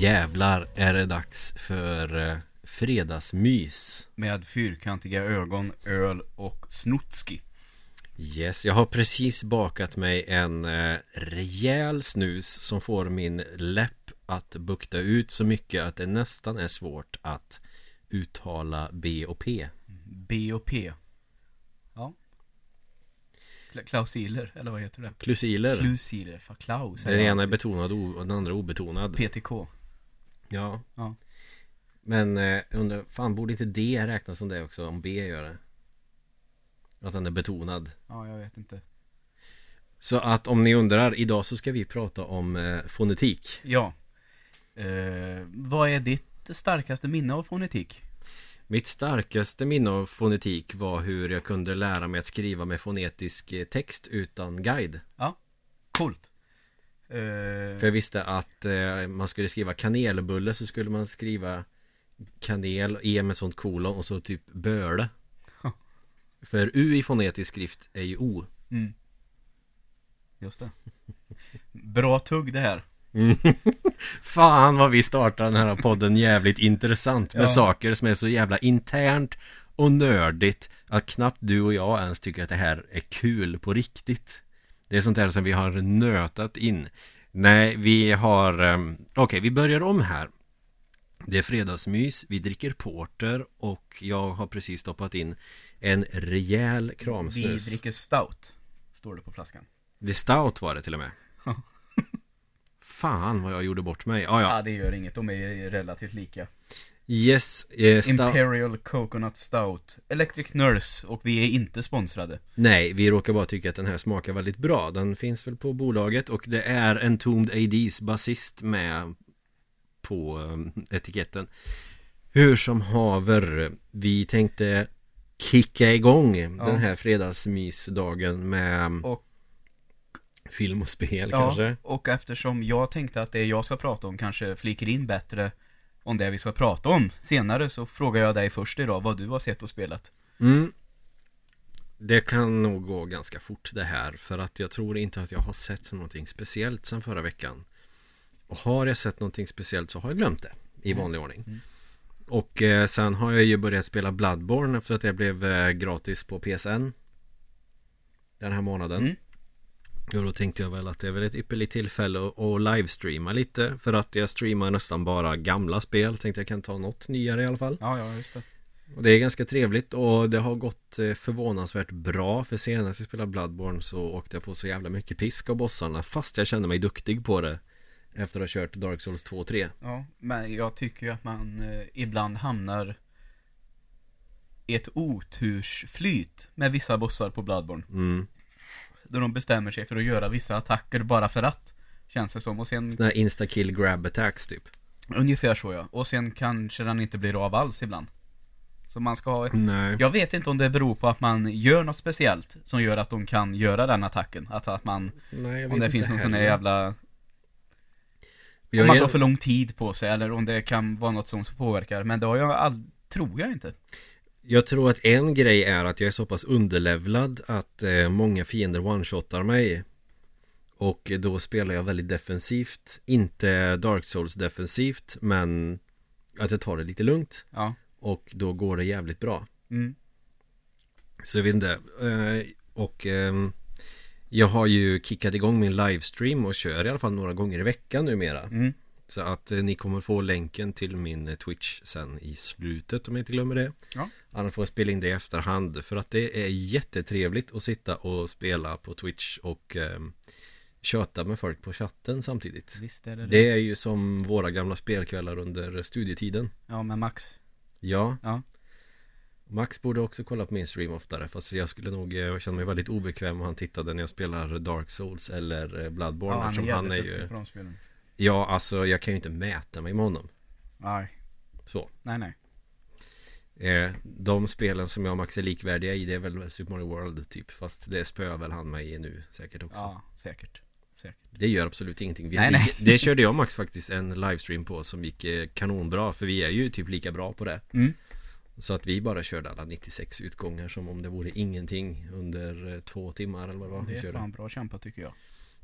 Jävlar är det dags för eh, fredagsmys. Med fyrkantiga ögon, öl och snutski. Yes, jag har precis bakat mig en eh, rejäl snus som får min läpp att bukta ut så mycket att det nästan är svårt att uttala B och P. B och P. Ja. Kla- Klausiler, eller vad heter det? Klusiler. Klusiler, för Klaus. den ena är betonad och den andra obetonad. PTK. Ja. Ja. Men eh, undrar, fan borde inte D räknas som det också om B gör det? Att den är betonad. Ja, jag vet inte. Så att om ni undrar, idag så ska vi prata om eh, fonetik. Ja. Eh, vad är ditt starkaste minne av fonetik? Mitt starkaste minne av fonetik var hur jag kunde lära mig att skriva med fonetisk eh, text utan guide. Coolt. Eh, För jag visste att eh, man skulle skriva kanelbulle så skulle man skriva kanel, e med sånt kolon och så typ böle. För U i fonetisk skrift är ju O. mm. Just det. Bra tugg det här. Fan vad vi startar den här podden jävligt intressant med Ja. saker som är så jävla internt och nördigt att knappt du och jag ens tycker att det här är kul på riktigt. Det är sånt där som vi har nötat in. Nej, vi har... Um, Okej, vi börjar om här. Det är fredagsmys, vi dricker porter och jag har precis stoppat in en rejäl Vi kramsnus. dricker stout. Står det på flaskan. Det stout var det till och med. Fan vad jag gjorde bort mig. Ah, ja. Ja, det gör inget. De är relativt lika. Yes, eh. Imperial Coconut Stout. Electric Nurse. Och vi är inte sponsrade. Nej, vi råkar bara tycka att den här smakar väldigt bra. Den finns väl på bolaget och det är Entombed ADs basist med på eh, etiketten. Hur som haver, vi tänkte kicka igång den här fredagsmysdagen med Och- film och spel Ja, kanske. och eftersom jag tänkte att det jag ska prata om kanske flikar in bättre om det vi ska prata om senare så frågar jag dig först idag vad du har sett och spelat. Mm. Det kan nog gå ganska fort det här för att jag tror inte att jag har sett någonting speciellt sen förra veckan. Och har jag sett någonting speciellt så har jag glömt det i Mm. vanlig ordning. Mm. Och eh, sen har jag ju börjat spela Bloodborne efter att det blev eh, gratis på PSN. Den här månaden. Mm. Och då tänkte jag väl att det är väl ett ypperligt tillfälle att, livestreama lite. För att jag streamar nästan bara gamla spel. Tänkte jag kan ta något nyare i alla fall. Ja, ja, just det. Och det är ganska trevligt och det har gått eh, förvånansvärt bra för senast jag spelade Bloodborne så åkte jag på så jävla mycket pisk av bossarna fast jag kände mig duktig på det efter att ha kört Dark Souls 2 och 3. Ja, men jag tycker ju att man eh, ibland hamnar i ett otursflyt med vissa bossar på Bloodborne. Mm. Då de bestämmer sig för att göra vissa attacker bara för att. Känns det som. Och sen, Sådana här insta-kill grab attacks typ. ungefär så ja. Och sen kanske den inte blir av alls ibland. Så man ska ha Nej. Jag vet inte om det beror på att man gör något speciellt som gör att de kan göra den attacken. Att, att man, Nej, jag om det vet finns inte någon sån här heller. jävla, Jag om man tar för lång tid på sig eller om det kan vara något som påverkar. Men det har jag all, tror jag inte. Jag tror att en grej är att jag är så pass underlevlad att eh, många fiender one-shotar mig. Och då spelar jag väldigt defensivt. Inte Dark Souls defensivt, men att jag tar det lite lugnt. Ja. Och då går det jävligt bra. Mm. Så jag vet inte. Eh, och ehm, jag har ju kickat igång min livestream och kör i alla fall några gånger i veckan numera. Mm. Så att eh, ni kommer få länken till min Twitch sen i slutet om jag inte glömmer det. Ja. Annars får jag spela in det i efterhand för att det är jättetrevligt att sitta och spela på Twitch och eh, köta med folk på chatten samtidigt. Visst är det det. Det är ju som våra gamla spelkvällar under studietiden. Ja, med Max. Ja. Ja. Max borde också kolla på min stream oftare Fast jag skulle nog eh, känna mig väldigt obekväm om han tittade när jag spelar Dark Souls eller eh, Bloodborne Ja, han är han är ju på de spelen. Ja, alltså jag kan ju inte mäta mig med honom Nej. Så Nej, nej. Eh, De spelen som jag och Max är likvärdiga i Det är väl Super Mario World typ Fast det spöar väl han mig i nu säkert också Ja, säkert. Säkert. Det gör absolut ingenting vi, Nej, nej. Det körde jag och Max faktiskt en livestream på Som gick eh, kanonbra För vi är ju typ lika bra på det Mm. Så att vi bara körde alla 96 utgångar Som om det vore ingenting Under eh, två timmar eller vad det var Det är fan bra kämpat tycker jag.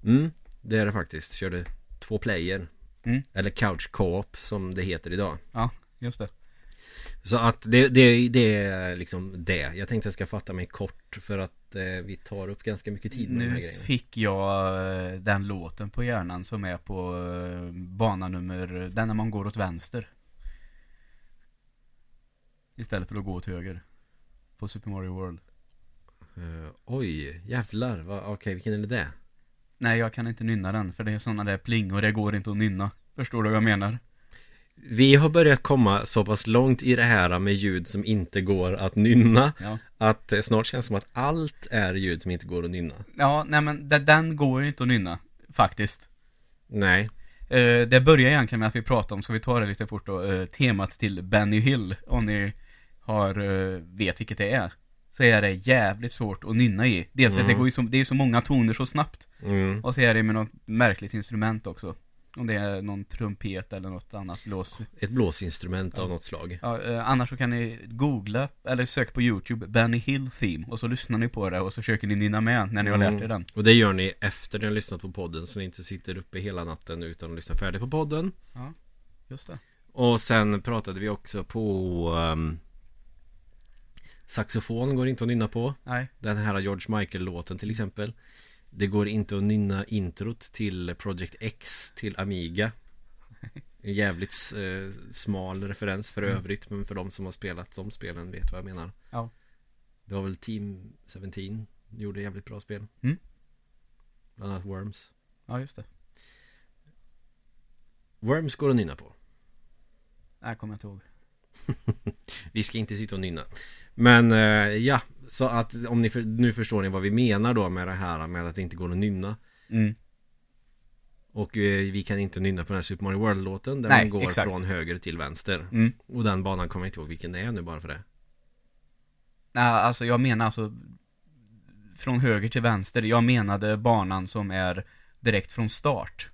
Mm, det är det faktiskt. Körde två player. Mm. Eller Couch Co-op som det heter idag. Ja, just det. Så att det, det, det är liksom det. Jag tänkte jag ska fatta mig kort för att eh, vi tar upp ganska mycket tid med de här Nu grejerna. fick jag eh, den låten på hjärnan som är på eh, bana nummer, den när man går åt vänster. Istället för att gå åt höger. På Super Mario World. Eh, oj, jävlar. Va, Okej, vilken är det? Nej, jag kan inte nynna den för det är sådana där pling och det går inte att nynna. Förstår du vad jag menar? Vi har börjat komma så pass långt i det här med ljud som inte går att nynna Ja. Att det snart känns som att allt är ljud som inte går att nynna Ja, nej men de- den går ju inte att nynna. Faktiskt. Nej Eh, det börjar egentligen med att vi pratar om, ska vi ta det lite fort då, eh, temat till Benny Hill. Om ni har, eh, vet vilket det är. Så är det jävligt svårt att nynna i. Dels att det Mm. går ju så, det är så många toner så snabbt. mm. Och så är det med något märkligt instrument också. Om det är någon trumpet eller något annat blås. Ett blåsinstrument Ja. av något slag Ja, eh, annars så kan ni googla eller sök på YouTube Benny Hill Theme och så lyssnar ni på det och så försöker ni nynna med när ni har lärt er Mm. den. Och det gör ni efter ni har lyssnat på podden Så ni inte sitter uppe hela natten utan att lyssna färdigt på podden Just det. Och sen pratade vi också på um, Saxofon går inte att nynna på Nej. Den här George Michael-låten till exempel Det går inte att nynna introt till Project X till Amiga En jävligt eh, smal referens för Mm. övrigt Men för de som har spelat de spelen vet vad jag menar Ja. Det var väl Team 17 Gjorde jävligt bra spel Mm. Bland annat Worms Ja, just det. Worms går att nynna på Nej, kommer jag inte ihåg. Vi ska inte sitta och nynna Men eh, ja Så att om ni för, nu förstår ni vad vi menar då med det här med att det inte går att nynna Mm. Och eh, vi kan inte nynna på den här Super Mario World-låten Där Nej, man går exakt. från höger till vänster Mm. Och den banan kommer jag inte ihåg vilken det är nu bara för det Nej, alltså jag menar alltså från höger till vänster. Jag menade banan som är direkt från start.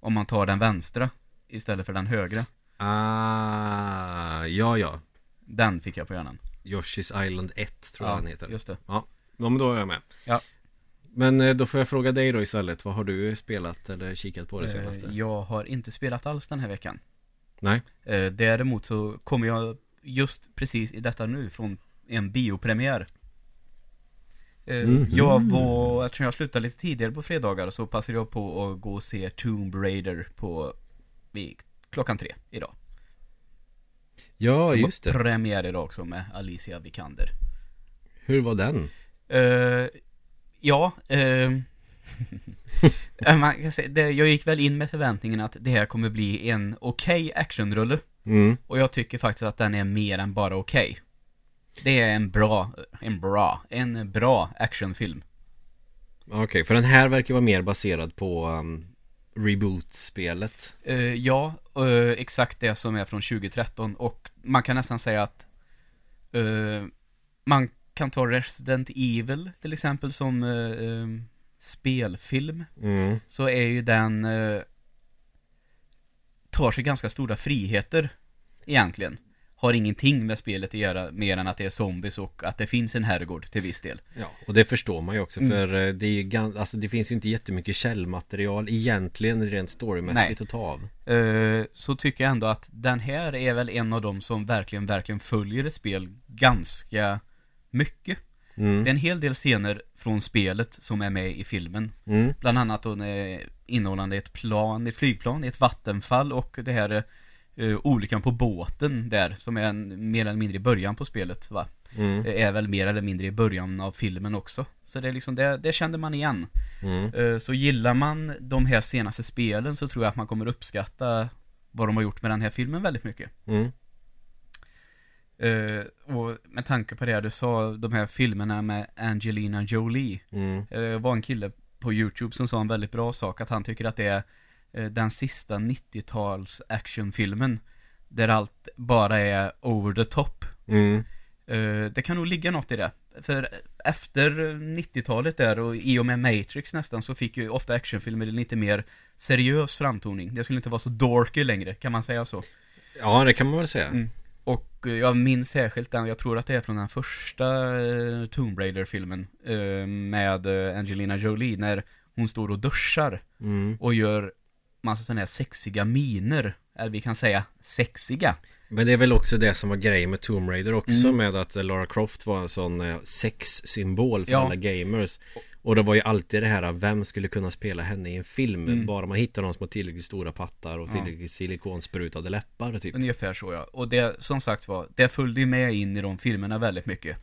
Om man tar den vänstra istället för den högra. Ah, ja ja Den fick jag på hjärnan. Yoshi's Island 1 tror jag den heter just det. Ja, men då är jag med Ja. Men eh, då får jag fråga dig då istället Vad har du spelat eller kikat på det senaste? Eh, Jag har inte spelat alls den här veckan. Nej Eh, Däremot så kommer jag just precis i detta nu från en biopremiär. Mhm. Jag var, eftersom jag slutade lite tidigare på fredagar så passade jag på att gå och se Tomb Raider på klockan tre idag. Ja, Som just det Premiär idag också med Alicia Vikander. Hur var den? Eh, ja, eh, man kan säga, det, jag gick väl in med förväntningen att det här kommer bli en okej actionrulle. Mm. Och jag tycker faktiskt att den är mer än bara okej. Det är en bra, en bra, en bra actionfilm. Okej, för den här verkar vara mer baserad på um, Reboot-spelet Eh, ja, eh, exakt det som är från 2013 och man kan nästan säga att eh, man kan ta Resident Evil till exempel som eh, eh, spelfilm. mm. Så är ju den tar sig ganska stora friheter egentligen. Har ingenting med spelet att göra mer än att det är zombies och att det finns en herrgård till viss del. Ja, och det förstår man ju också Mm. för eh, det är alltså det finns ju inte jättemycket källmaterial egentligen rent storymässigt att ta av Eh, så tycker jag ändå att den här är väl en av dem som verkligen, verkligen följer ett spel ganska mycket. mm. Det är en hel del scener från spelet som är med i filmen. Mm. Bland annat då innehållande ett plan, ett flygplan, ett vattenfall och det här uh, olyckan på båten där som är en, mer eller mindre i början på spelet va. Mm. Det är väl mer eller mindre i början av filmen också. Så det är liksom, det, det kände man igen. Mm. Eh, Så gillar man de här senaste spelen så tror jag att man kommer uppskatta vad de har gjort med den här filmen väldigt mycket. Mm. Eh, och med tanke på det du sa, de här filmerna med Angelina Jolie. Mm. Det var en kille på YouTube som sa en väldigt bra sak, att han tycker att det är eh, den sista 90-tals actionfilmen. Där allt bara är over the top. Mm. Eh, Det kan nog ligga något i det. För efter 90-talet där och i och med Matrix nästan så fick ju ofta actionfilmer lite mer seriös framtoning. Det skulle inte vara så dorky längre, kan man säga så. Ja, det kan man väl säga Mm. Och eh, jag minns särskilt den, jag tror att det är från den första eh, Tomb Raider-filmen eh, med eh, Angelina Jolie när hon står och duschar mm. och gör massa sådana här sexiga miner. Eller vi kan säga sexiga. Men det är väl också det som var grejen med Tomb Raider också Mm. med att Lara Croft var en sån eh, sexsymbol för Ja. alla gamers. Och det var ju alltid det här, vem skulle kunna spela henne i en film? Mm. Bara man hittar någon som har tillräckligt stora pattar och Ja. tillräckligt silikonsprutade läppar typ. Ungefär så ja. Och det, som sagt var, det följde ju med in i de filmerna väldigt mycket.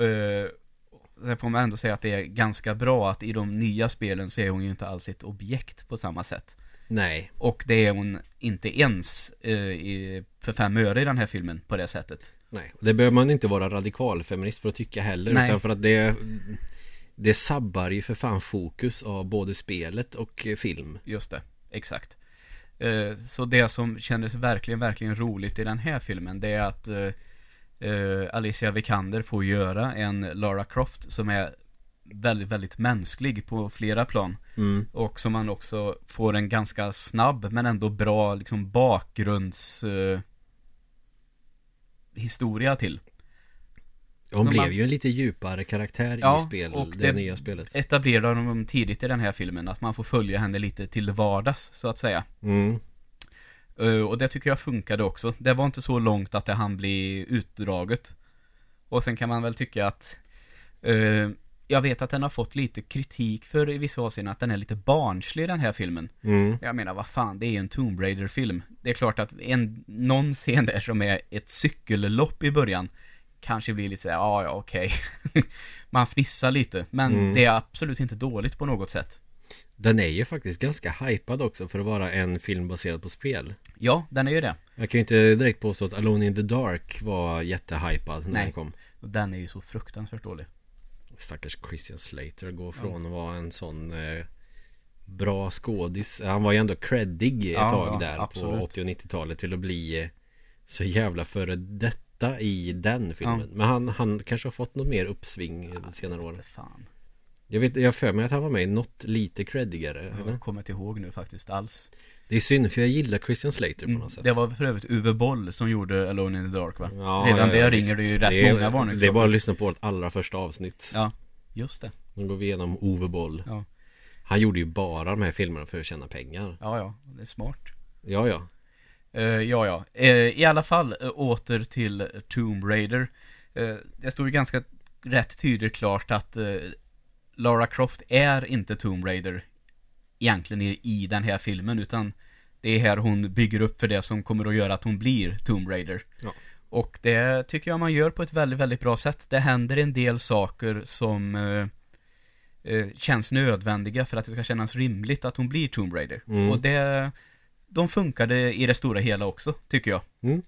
Uh, sen får man ändå säga att det är ganska bra att i de nya spelen så är hon ju inte alls ett objekt på samma sätt. Nej, Och det är hon inte ens eh, i, för fem öre i den här filmen på det sättet. nej. Det behöver man inte vara radikalfeminist för att tycka heller. Nej. Utan för att det det sabbar ju för fan fokus av både spelet och film. Just det, exakt. Eh, så det som kändes verkligen, verkligen roligt i den här filmen, det är att eh, Alicia Vikander får göra en Lara Croft som är väldigt, väldigt mänsklig på flera plan. Mm. Och som man också får en ganska snabb men ändå bra liksom bakgrunds eh, historia till. Hon blev man- ju en lite djupare karaktär Ja, i spel, och det, det- nya spelet. Etablerar de tidigt i den här filmen att man får följa henne lite till vardags så att säga. Mm. Eh, Och det tycker jag funkade också. Det var inte så långt att det hann bli utdraget. Och sen kan man väl tycka att eh, Jag vet att den har fått lite kritik för i vissa avseenden att den är lite barnslig den här filmen. Mm. Jag menar, vad fan, det är ju en Tomb Raider-film. Det är klart att en, någon scen där som är ett cykellopp i början kanske blir lite såhär, ja, ja, okej. Man fnissar lite, men Mm. det är absolut inte dåligt på något sätt. Den är ju faktiskt ganska hypad också för att vara en film baserad på spel. Ja, den är ju det. Jag kan ju inte direkt påstå att Alone in the Dark var jättehypad när Nej. den kom. Den är ju så fruktansvärt dålig. Stackars Christian Slater går från att vara en sån eh, bra skådis. Han var ju ändå creddig ett Ja, tag ja, där absolut. på 80 och 90-talet till att bli eh, så jävla före detta i den filmen. Men han, han kanske har fått något mer uppsving eh, senare år. Fan. Jag vet, jag för mig att han var med i något lite creddigare. Jag kommer inte ihåg nu faktiskt alls. Det är synd för jag gillar Christian Slater på något sätt. Mm, Det var för övrigt Uwe Boll som gjorde Alone in the Dark va? Ja, Redan ja, där ja, ringer visst. det ju rätt det många varningsklockor. Det är bara att lyssna på vårt allra första avsnitt. Ja, just det. Nu går vi igenom Ove Boll. Ja. Han gjorde ju bara de här filmerna för att tjäna pengar. Ja, ja, det är smart. Ja, ja. Eh, ja, ja. Eh, I alla fall, uh, åter till Tomb Raider. Uh, det står ju ganska rätt tydligt klart att Lara Croft är inte Tomb Raider egentligen i, i den här filmen, utan det är här hon bygger upp för det som kommer att göra att hon blir Tomb Raider. Ja. Och det tycker jag man gör på ett väldigt, väldigt bra sätt. Det händer en del saker som eh, eh, känns nödvändiga för att det ska kännas rimligt att hon blir Tomb Raider. Mm. Och det, de funkade i det stora hela också, tycker jag. Mm.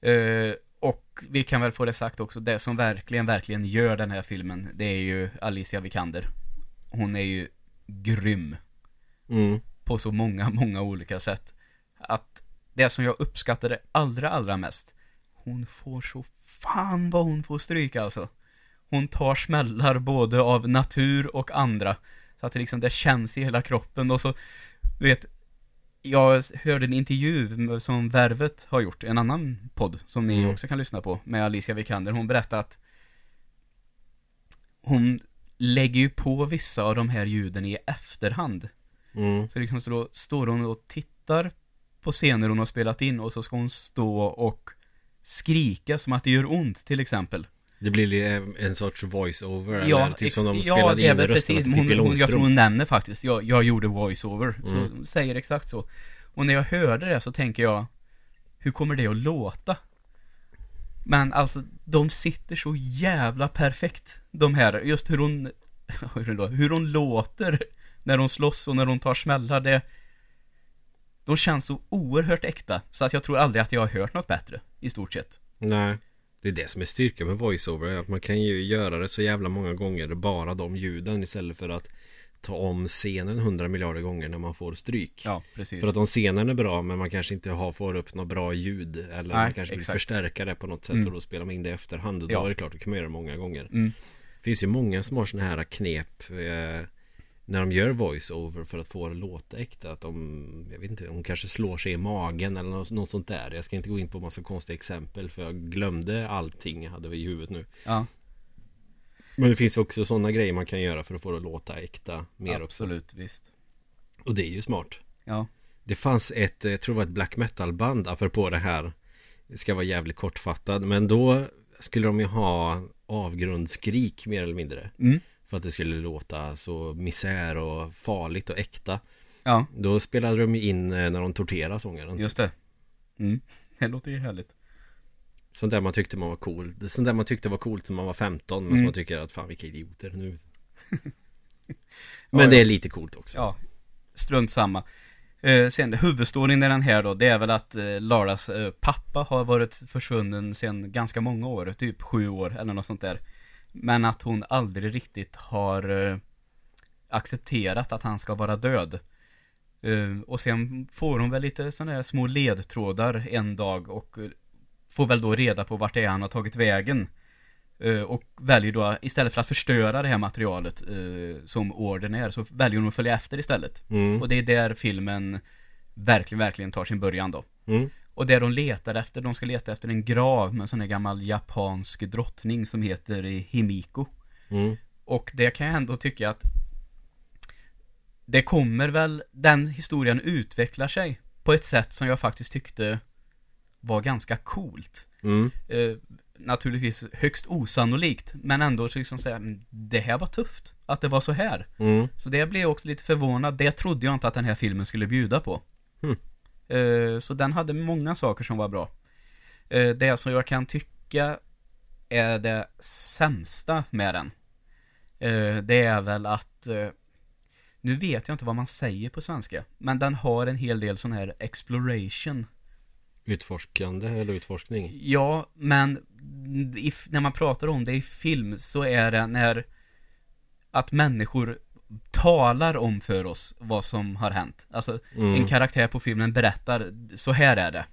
Eh, och vi kan väl få det sagt också, det som verkligen, verkligen gör den här filmen, det är ju Alicia Vikander. Hon är ju grym Mm. på så många, många olika sätt. Att det som jag uppskattade allra, allra mest, hon får så fan vad hon får stryka alltså. Hon tar smällar både av natur och andra. Så att det liksom, det känns i hela kroppen och så, du vet, jag hörde en intervju som Värvet har gjort, en annan podd som ni Mm. också kan lyssna på, med Alicia Vikander. Hon berättade att hon lägger ju på vissa av de här ljuden i efterhand. Mm. Så liksom så då står hon och tittar på scener hon har spelat in och så ska hon stå och skrika som att det gör ont till exempel. Det blir li- en sorts voice-over Ja, eller typ som de ja, spelade är in väl rösterna till Pippi hon, jag tror Långstrump. hon nämner faktiskt, jag, jag gjorde voice-over. Så Mm. hon säger exakt så. Och när jag hörde det så tänker jag, hur kommer det att låta? Men alltså, de sitter så jävla perfekt, de här. Just hur hon, hur hon låter när hon slåss och när hon tar smällar, det de känns så oerhört äkta, så att jag tror aldrig att jag har hört något bättre, i stort sett. Nej. Det är det som är styrkan med voice-over. Att man kan ju göra det så jävla många gånger. Bara de ljuden istället för att ta om scenen hundra miljarder gånger när man får stryk. Ja, precis. För att om scenen är bra men man kanske inte har, får upp något bra ljud Eller Nej, man kanske vill exakt. förstärka det på något sätt Mm. och då spelar man in det i efterhand och Ja. då är det klart, det kan man göra många gånger Mm. Det finns ju många som har sådana här knep eh, När de gör voice-over för att få det låta äkta Att de, jag vet inte, de kanske slår sig i magen eller något, något sånt där. Jag ska inte gå in på massa konstiga exempel för jag glömde allting jag hade i huvudet nu. Ja, Men det finns också sådana grejer man kan göra för att få det att låta äkta mer också. Absolut, visst. Och det är ju smart. Ja. Det fanns ett, jag tror det var ett black metal band apropå det här. Det ska vara jävligt kortfattad men då skulle de ju ha avgrundsskrik mer eller mindre. Mm. För att det skulle låta så misär och farligt och äkta Ja, Då spelade de ju in eh, när de torterade sångaren just det. Mm. Det låter ju härligt. Sånt där man tyckte man var cool Sånt där man tyckte var coolt när man var 15 Men Mm. som man tycker att fan vilka idioter nu Men det är lite coolt också Ja, strunt samma. Eh, sen huvudstoryn i den här då, det är väl att eh, Laras eh, pappa har varit försvunnen sedan ganska många år, typ sju år eller något sånt där. Men att hon aldrig riktigt har eh, accepterat att han ska vara död. Eh, och sen får hon väl lite sådana här små ledtrådar en dag och eh, får väl då reda på vart det är han har tagit vägen. Och väljer då, istället för att förstöra det här materialet som orden är, så väljer hon att följa efter istället. mm. Och det är där filmen verkligen, verkligen tar sin början då. Mm. Och det de letar efter, de ska leta efter en grav med en sån här gammal japansk drottning som heter Himiko. Mm. Och det kan jag ändå tycka att det kommer väl, den historien utvecklar sig på ett sätt som jag faktiskt tyckte var ganska coolt. Mm. Eh, naturligtvis högst osannolikt, men ändå så liksom säga, "Mm, det här var tufft. Att det var så här. Mm. Så det blev jag också lite förvånad. Det trodde jag inte att den här filmen skulle bjuda på. Hmm. Eh, så den hade många saker som var bra. Eh, det som jag kan tycka är det sämsta med den. eh, det är väl att nu vet jag inte vad man säger på svenska. Men den har en hel del sån här exploration. Utforskande eller utforskning Ja, men i, när man pratar om det i film så är det när att människor talar om för oss vad som har hänt. Alltså, Mm. en karaktär på filmen berättar, så här är det.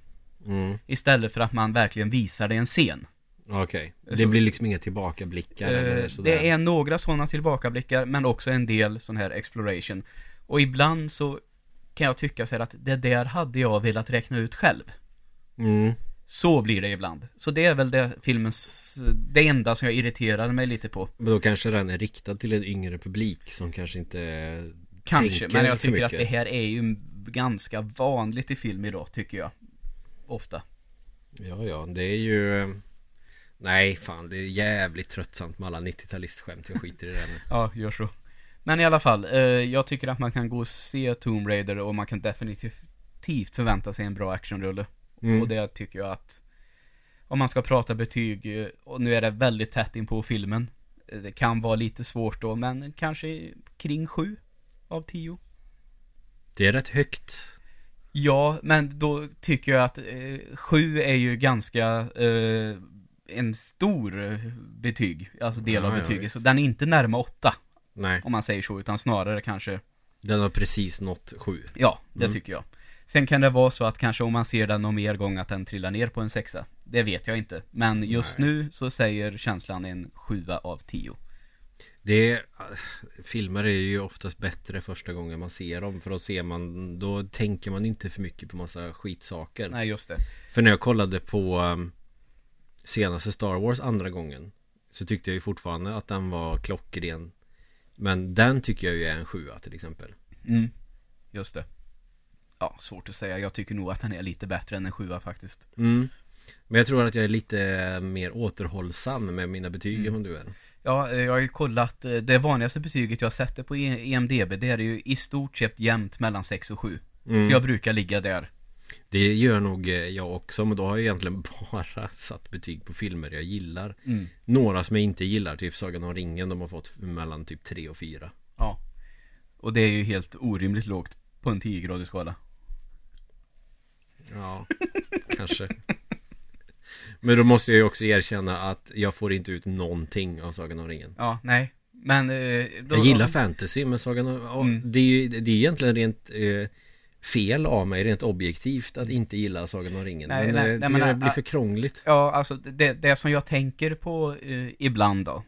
mm. Istället för att man verkligen visar det i en scen. Okej, det Så- blir liksom inga tillbakablickar eller Eh, sådär. det är några sådana tillbakablickar, men också en del sån här exploration. Och ibland så kan jag tycka så här att det där hade jag velat räkna ut själv. mm. Så blir det ibland. Så det är väl det filmens, det enda som jag irriterar mig lite på. Men då kanske den är riktad till en yngre publik som kanske inte Kanske, men jag tycker att det här är ju ganska vanligt i film idag, tycker jag. Ofta. Ja, ja, det är ju Nej, fan, det är jävligt tröttsamt med alla 90-talistskämt Jag skiter i det nu Ja, gör så. Men i alla fall, eh, jag tycker att man kan gå och se Tomb Raider och man kan definitivt förvänta sig en bra actionrulle. Mm. Och det tycker jag att om man ska prata betyg, och nu är det väldigt tätt in på filmen. Det kan vara lite svårt då, men kanske kring sju av tio. Det är rätt högt Ja, men då tycker jag att eh, sju är ju ganska eh, en stor betyg, alltså del Ja, av ja, betyget. visst. så den är inte närmare åtta, Nej, om man säger så, utan snarare kanske, den har precis nått sju ja, det Mm. tycker jag. Sen kan det vara så att kanske om man ser den någon mer gång att den trillar ner på en sexa. Det vet jag inte. Men just Nej. nu så säger känslan en sjua av tio. Det är, Filmer är ju oftast bättre första gången man ser dem För då ser man, då tänker man inte för mycket på massa skitsaker Nej, just det. För när jag kollade på um, senaste Star Wars andra gången Så tyckte jag ju fortfarande att den var klockren Men den tycker jag ju är en sjua till exempel Mm, just det. Ja, svårt att säga. Jag tycker nog att den är lite bättre än en sjua faktiskt. mm. Men jag tror att jag är lite mer återhållsam med mina betyg Mm. än vad du är Ja, eh, jag har ju kollat, eh, det vanligaste betyget jag sätter på E- EMDB, det är ju i stort sett jämnt mellan 6 och 7. mm. Så jag brukar ligga där. Det gör nog eh, jag också Men då har jag egentligen bara satt betyg på filmer jag gillar Mm. Några som jag inte gillar, typ Sagan om ringen De har fått mellan typ 3 och 4 Ja. Och det är ju helt orimligt lågt på en 10-gradig skala. Ja, kanske Men då måste jag ju också erkänna att jag får inte ut någonting av Sagan om ringen Ja, nej. Men... Eh, då, Jag gillar fantasy men Sagan om... ja, Mm. Det är ju det är egentligen rent eh, fel av mig rent objektivt att inte gilla Sagan om ringen Nej, Men nej, eh, nej, det men nej, blir ah. för krångligt Ja, alltså det, det som jag tänker på eh, ibland då.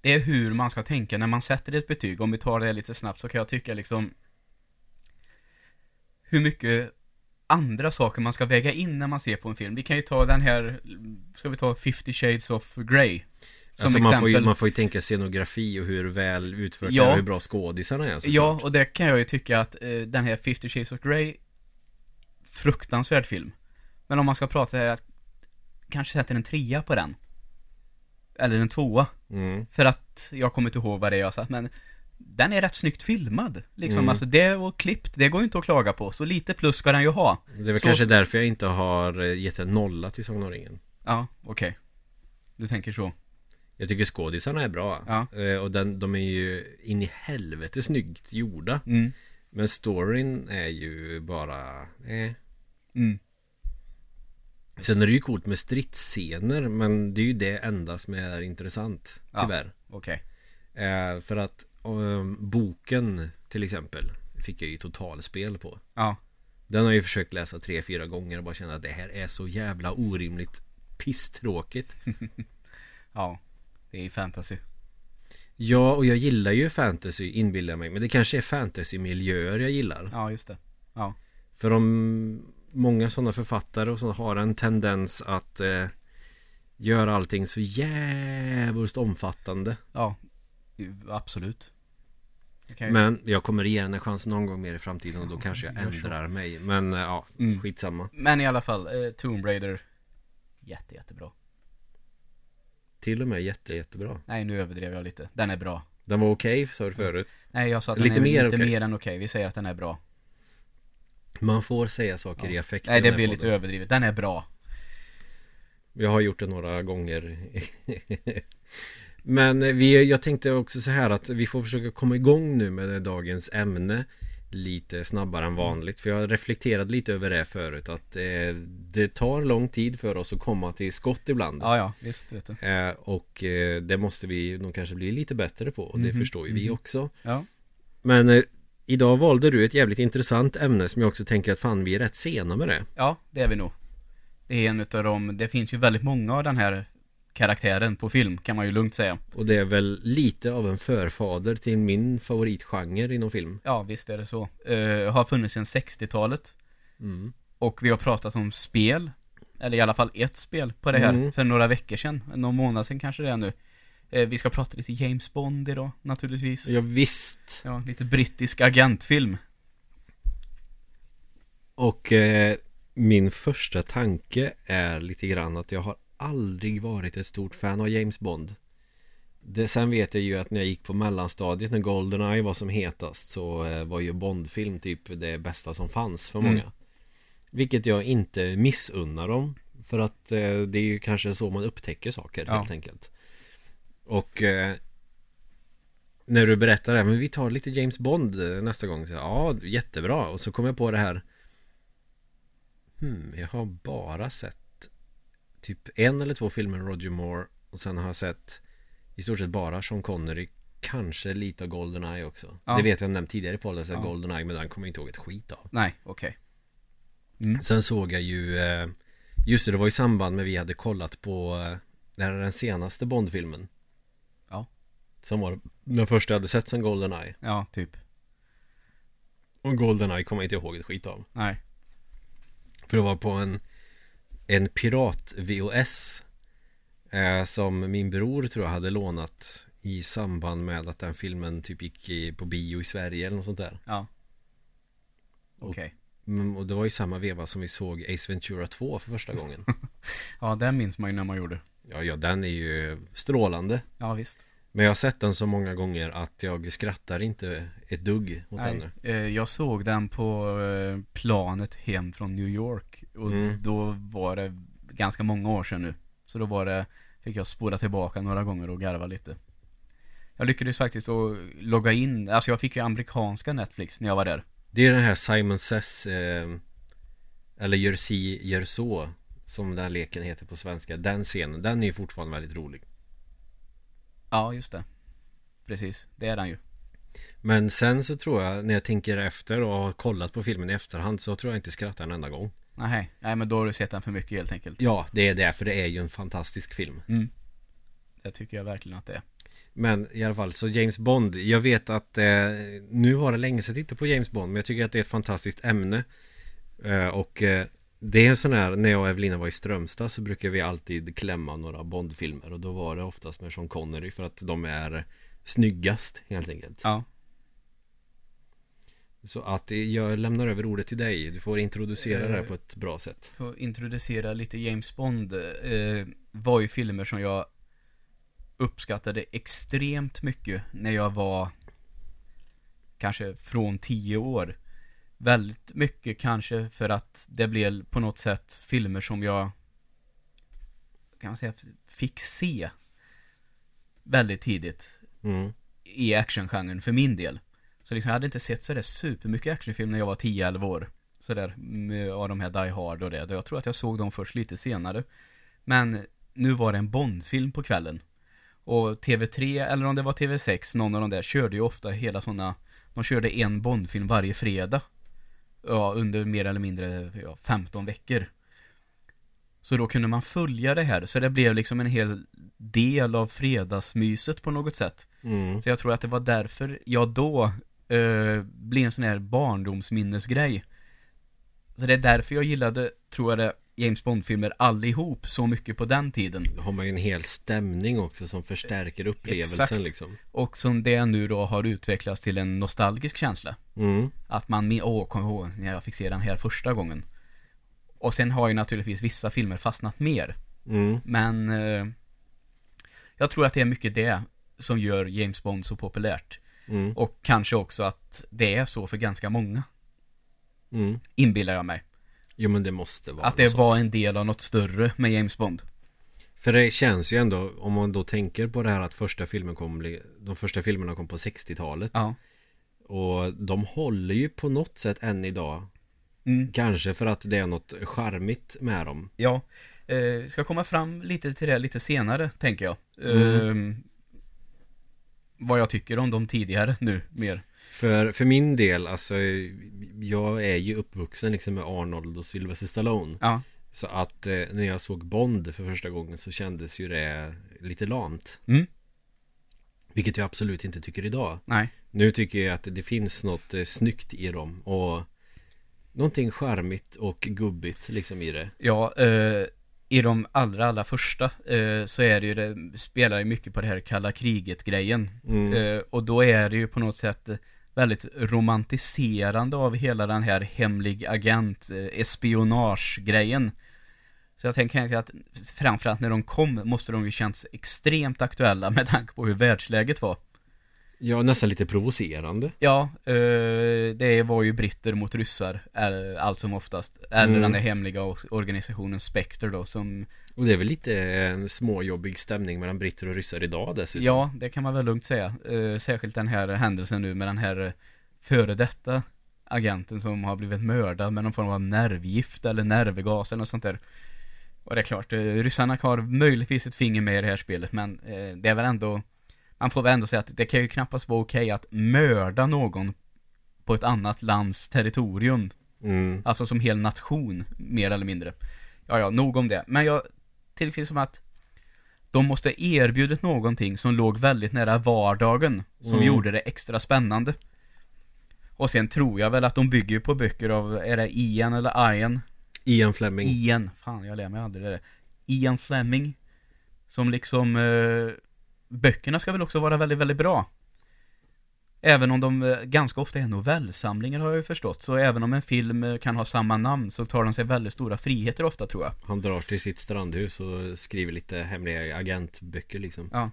Det är hur man ska tänka när man sätter ett betyg. Om vi tar det lite snabbt så kan jag tycka liksom hur mycket andra saker man ska väga in när man ser på en film. Vi kan ju ta den här, ska vi ta 50 shades of Grey? Som alltså man, får ju, exempel- man får ju tänka scenografi och hur väl utfört Ja. det är och hur bra skådisarna är såklart. Ja, och det kan jag ju tycka att eh, den här 50 Shades of Grey Fruktansvärd film Men om man ska prata här Kanske sätter en trea på den Eller en tvåa Mm. För att jag kommer inte ihåg vad det är jag satt men Den är rätt snyggt filmad Liksom, Mm. alltså det och klippt, det går ju inte att klaga på Så lite plus ska den ju ha Det är väl Så- kanske därför jag inte har eh, gett en nolla till Sagan om ringen. Ja, okej Du tänker så Jag tycker skådisarna är bra. Ja. Eh, Och den, de är ju in i helvete snyggt gjorda. Mm, Men storyn är ju bara... Eh. mm, Sen är det ju coolt med stridsscener men det är ju det enda som är intressant. Ja. Tyvärr. okej Eh, för att boken till exempel fick jag ju totalspel på. Ja, Den har jag ju försökt läsa tre, fyra gånger och bara känna att det här är så jävla orimligt pisstråkigt. ja Det är ju fantasy Ja, och jag gillar ju fantasy inbillar jag mig. Men det kanske är fantasymiljöer jag gillar. Ja, just det Ja, För om många sådana författare och så har en tendens att eh, göra allting så jävligt omfattande. ja Absolut Okej. Men jag kommer ge den en chans någon gång mer i framtiden och då kanske jag ändrar mig. Men eh, ja, Mm. skitsamma. Men i alla fall, eh, Tomb Raider Jätte, jättebra Till och med jätte, jättebra. Nej, nu överdrev jag lite. Den är bra. Den var okej, sa du förut. Nej, jag sa att Lite den är mer lite okej. mer än okej. Vi säger att den är bra. Man får säga saker Ja. i affekt Nej, det blir lite överdrivet. Den är bra. Jag har gjort det några gånger Men eh, vi, jag tänkte också så här att vi får försöka komma igång nu med dagens ämne Lite snabbare än vanligt För jag har reflekterat lite över det förut Att eh, det tar lång tid för oss att komma till skott ibland Ja, ja, visst vet du. eh, Och eh, det måste vi nog kanske bli lite bättre på Och det Mhm, förstår ju vi mhm. också Ja. Men eh, idag valde du ett jävligt intressant ämne Som jag också tänker att fan vi är rätt sena med det Ja, det är vi nog. Det är en utav dem, det finns ju väldigt många av den här karaktären på film, kan man ju lugnt säga. Och det är väl lite av en förfader till min favoritgenre inom film Ja, visst är det så. Uh, har funnits sedan 60-talet. mm. Och vi har pratat om spel. Eller i alla fall ett spel på det här Mm. för några veckor sedan. Någon månad sedan kanske det är nu. Eh, vi ska prata lite James Bond idag, naturligtvis. Ja visst Ja, lite brittisk agentfilm. Och eh, min första tanke är lite grann att jag har aldrig varit ett stort fan av James Bond. Det, Sen vet jag ju att när jag gick på mellanstadiet när Goldeneye var som hetast så eh, var ju Bondfilm typ det bästa som fanns för Mm. många. Vilket jag inte missunnar dem För att eh, det är ju kanske så man upptäcker saker Ja. helt enkelt. Och eh, När du berättar det här, men vi tar lite James Bond eh, nästa gång. Så, Ja, jättebra. Och så kom jag på det här. Hmm, jag har bara sett Typ en eller två filmer med Roger Moore Och sen har jag sett I stort sett bara Sean Connery Kanske lite av Goldeneye också Ja. Det vet jag nämnt tidigare i podden Ja. Goldeneye Men den kommer jag inte ihåg ett skit av Nej, okej. Mm. Sen såg jag ju eh, Just det, det var i samband med vi hade kollat på eh, Det här är den senaste Bond-filmen Ja. Som var den första jag hade sett sen Goldeneye Ja, typ. Och Goldeneye kommer jag inte ihåg ett skit av Nej. För det var på en En pirat-VOS eh, Som min bror tror jag hade lånat I samband med att den filmen typ gick i, på bio i Sverige eller något sånt där Ja. Och- Okej. Mm, Och det var i samma veva som vi såg Ace Ventura 2 för första gången Ja, den minns man ju när man gjorde. Ja, ja den är ju strålande Ja, visst. Men jag har sett den så många gånger att jag skrattar inte ett dugg åt den nu eh, jag såg den på eh, planet hem från New York. Och Mm. då var det ganska många år sedan nu. Så då var det, fick jag spola tillbaka några gånger och garva lite. Jag lyckades faktiskt att logga in, alltså jag fick ju amerikanska Netflix när jag var där. Det är den här Simon Says eh, Eller gör si, gör så Som den här leken heter på svenska Den scenen, den är ju fortfarande väldigt rolig Ja, just det. Precis, det är den ju. Men sen så tror jag När jag tänker efter och har kollat på filmen i efterhand Så tror jag inte skrattar en enda gång Nej, nej men då har du sett den för mycket helt enkelt. Ja, det är det för det är ju en fantastisk film Mm. Det tycker jag verkligen att det är. Men i alla fall, så James Bond Jag vet att eh, Nu var det länge sedan jag tittade på James Bond Men jag tycker att det är ett fantastiskt ämne eh, Och eh, Det är en sån här, när jag och Evelina var i Strömstad så brukar vi alltid klämma några Bondfilmer och då var det oftast med Sean Connery för att de är snyggast helt enkelt. Ja. Så att jag lämnar över ordet till dig. Du får introducera det här Eh. på ett bra sätt. För att introducera lite James Bond eh, var ju filmer som jag uppskattade extremt mycket när jag var kanske från 10 år. Väldigt mycket kanske för att det blev på något sätt filmer som jag kan man säga fick se väldigt tidigt Mm. i actiongenren för min del. Så liksom, jag hade inte sett sådär supermycket actionfilm när jag var 10-11 år. Sådär, av de här Die Hard och det. Jag tror att jag såg dem först lite senare. Men nu var det en Bond-film på kvällen. Och TV3, eller om det var TV6, någon av de där, körde ju ofta hela sådana De körde en Bond-film varje fredag. Ja, under mer eller mindre ja, 15 veckor. Så då kunde man följa det här, så det blev liksom en hel del av fredagsmyset på något sätt. Mm. Så jag tror att det var därför jag då eh, blev en sån här barndomsminnesgrej. Så det är därför jag gillade, tror jag det, James Bond-filmer allihop så mycket på den tiden. Då har man ju en hel stämning också som förstärker upplevelsen Exakt. liksom. Och som det nu då har utvecklats till en nostalgisk känsla. Mm. Att man, åh, kom ihåg när jag fick se den här första gången. Och sen har ju naturligtvis vissa filmer fastnat mer. Mm. Men eh, jag tror att det är mycket det som gör James Bond så populärt. Mm. Och kanske också att det är så för ganska många. Mm. Inbillar jag mig. Jo men det måste vara Att det sånt. var en del av något större med James Bond. För det känns ju ändå, om man då tänker på det här att första filmen kom, de första filmerna kom på 60-talet. Ja. Och de håller ju på något sätt än idag. Mm. Kanske för att det är något charmigt med dem. Ja. Eh, ska komma fram lite till det lite senare, tänker jag. Mm. Eh, vad jag tycker om dem tidigare nu, mer. För, för min del, alltså jag är ju uppvuxen liksom med Arnold och Sylvester Stallone. Ja. Så att eh, när jag såg Bond för första gången så kändes ju det lite lamt. Mm. Vilket jag absolut inte tycker idag. Nej. Nu tycker jag att det finns något eh, snyggt i dem och någonting charmigt och gubbigt liksom i det. Ja, eh, i de allra, allra första eh, så är det ju, det spelar ju mycket på det här kalla kriget-grejen. Mm. Eh, och då är det ju på något sätt väldigt romantiserande av hela den här hemlig agent, eh, espionage-grejen. Så jag tänker att framförallt när de kom måste de ju känns extremt aktuella med tanke på hur världsläget var. Ja, nästan lite provocerande. Ja, eh, det var ju britter mot ryssar, allt som oftast. Eller Mm. den där hemliga or- organisationen Spectre då, som Och det är väl lite en småjobbig stämning mellan britter och ryssar idag dessutom. Ja, det kan man väl lugnt säga. Eh, särskilt den här händelsen nu med den här eh, före detta agenten som har blivit mördad med någon form av nervgift eller nervgas eller något sånt där. Och det är klart, ryssarna har möjligtvis ett finger med i det här spelet men det är väl ändå man får väl ändå säga att det kan ju knappast vara okej att mörda någon på ett annat lands territorium. Mm. Alltså som hel nation, mer eller mindre. Ja, ja, nog om det. Men jag tycker som att de måste erbjudit någonting som låg väldigt nära vardagen, som Mm. gjorde det extra spännande. Och sen tror jag väl att de bygger på böcker av, är det Ian eller Ian? Ian Fleming. Ian, fan jag lär mig aldrig det. Ian Fleming. Som liksom, eh, böckerna ska väl också vara väldigt, väldigt bra. Även om de eh, ganska ofta är novellsamlingar har jag ju förstått. Så även om en film eh, kan ha samma namn så tar de sig väldigt stora friheter ofta tror jag. Han drar till sitt strandhus och skriver lite hemliga agentböcker liksom. Ja.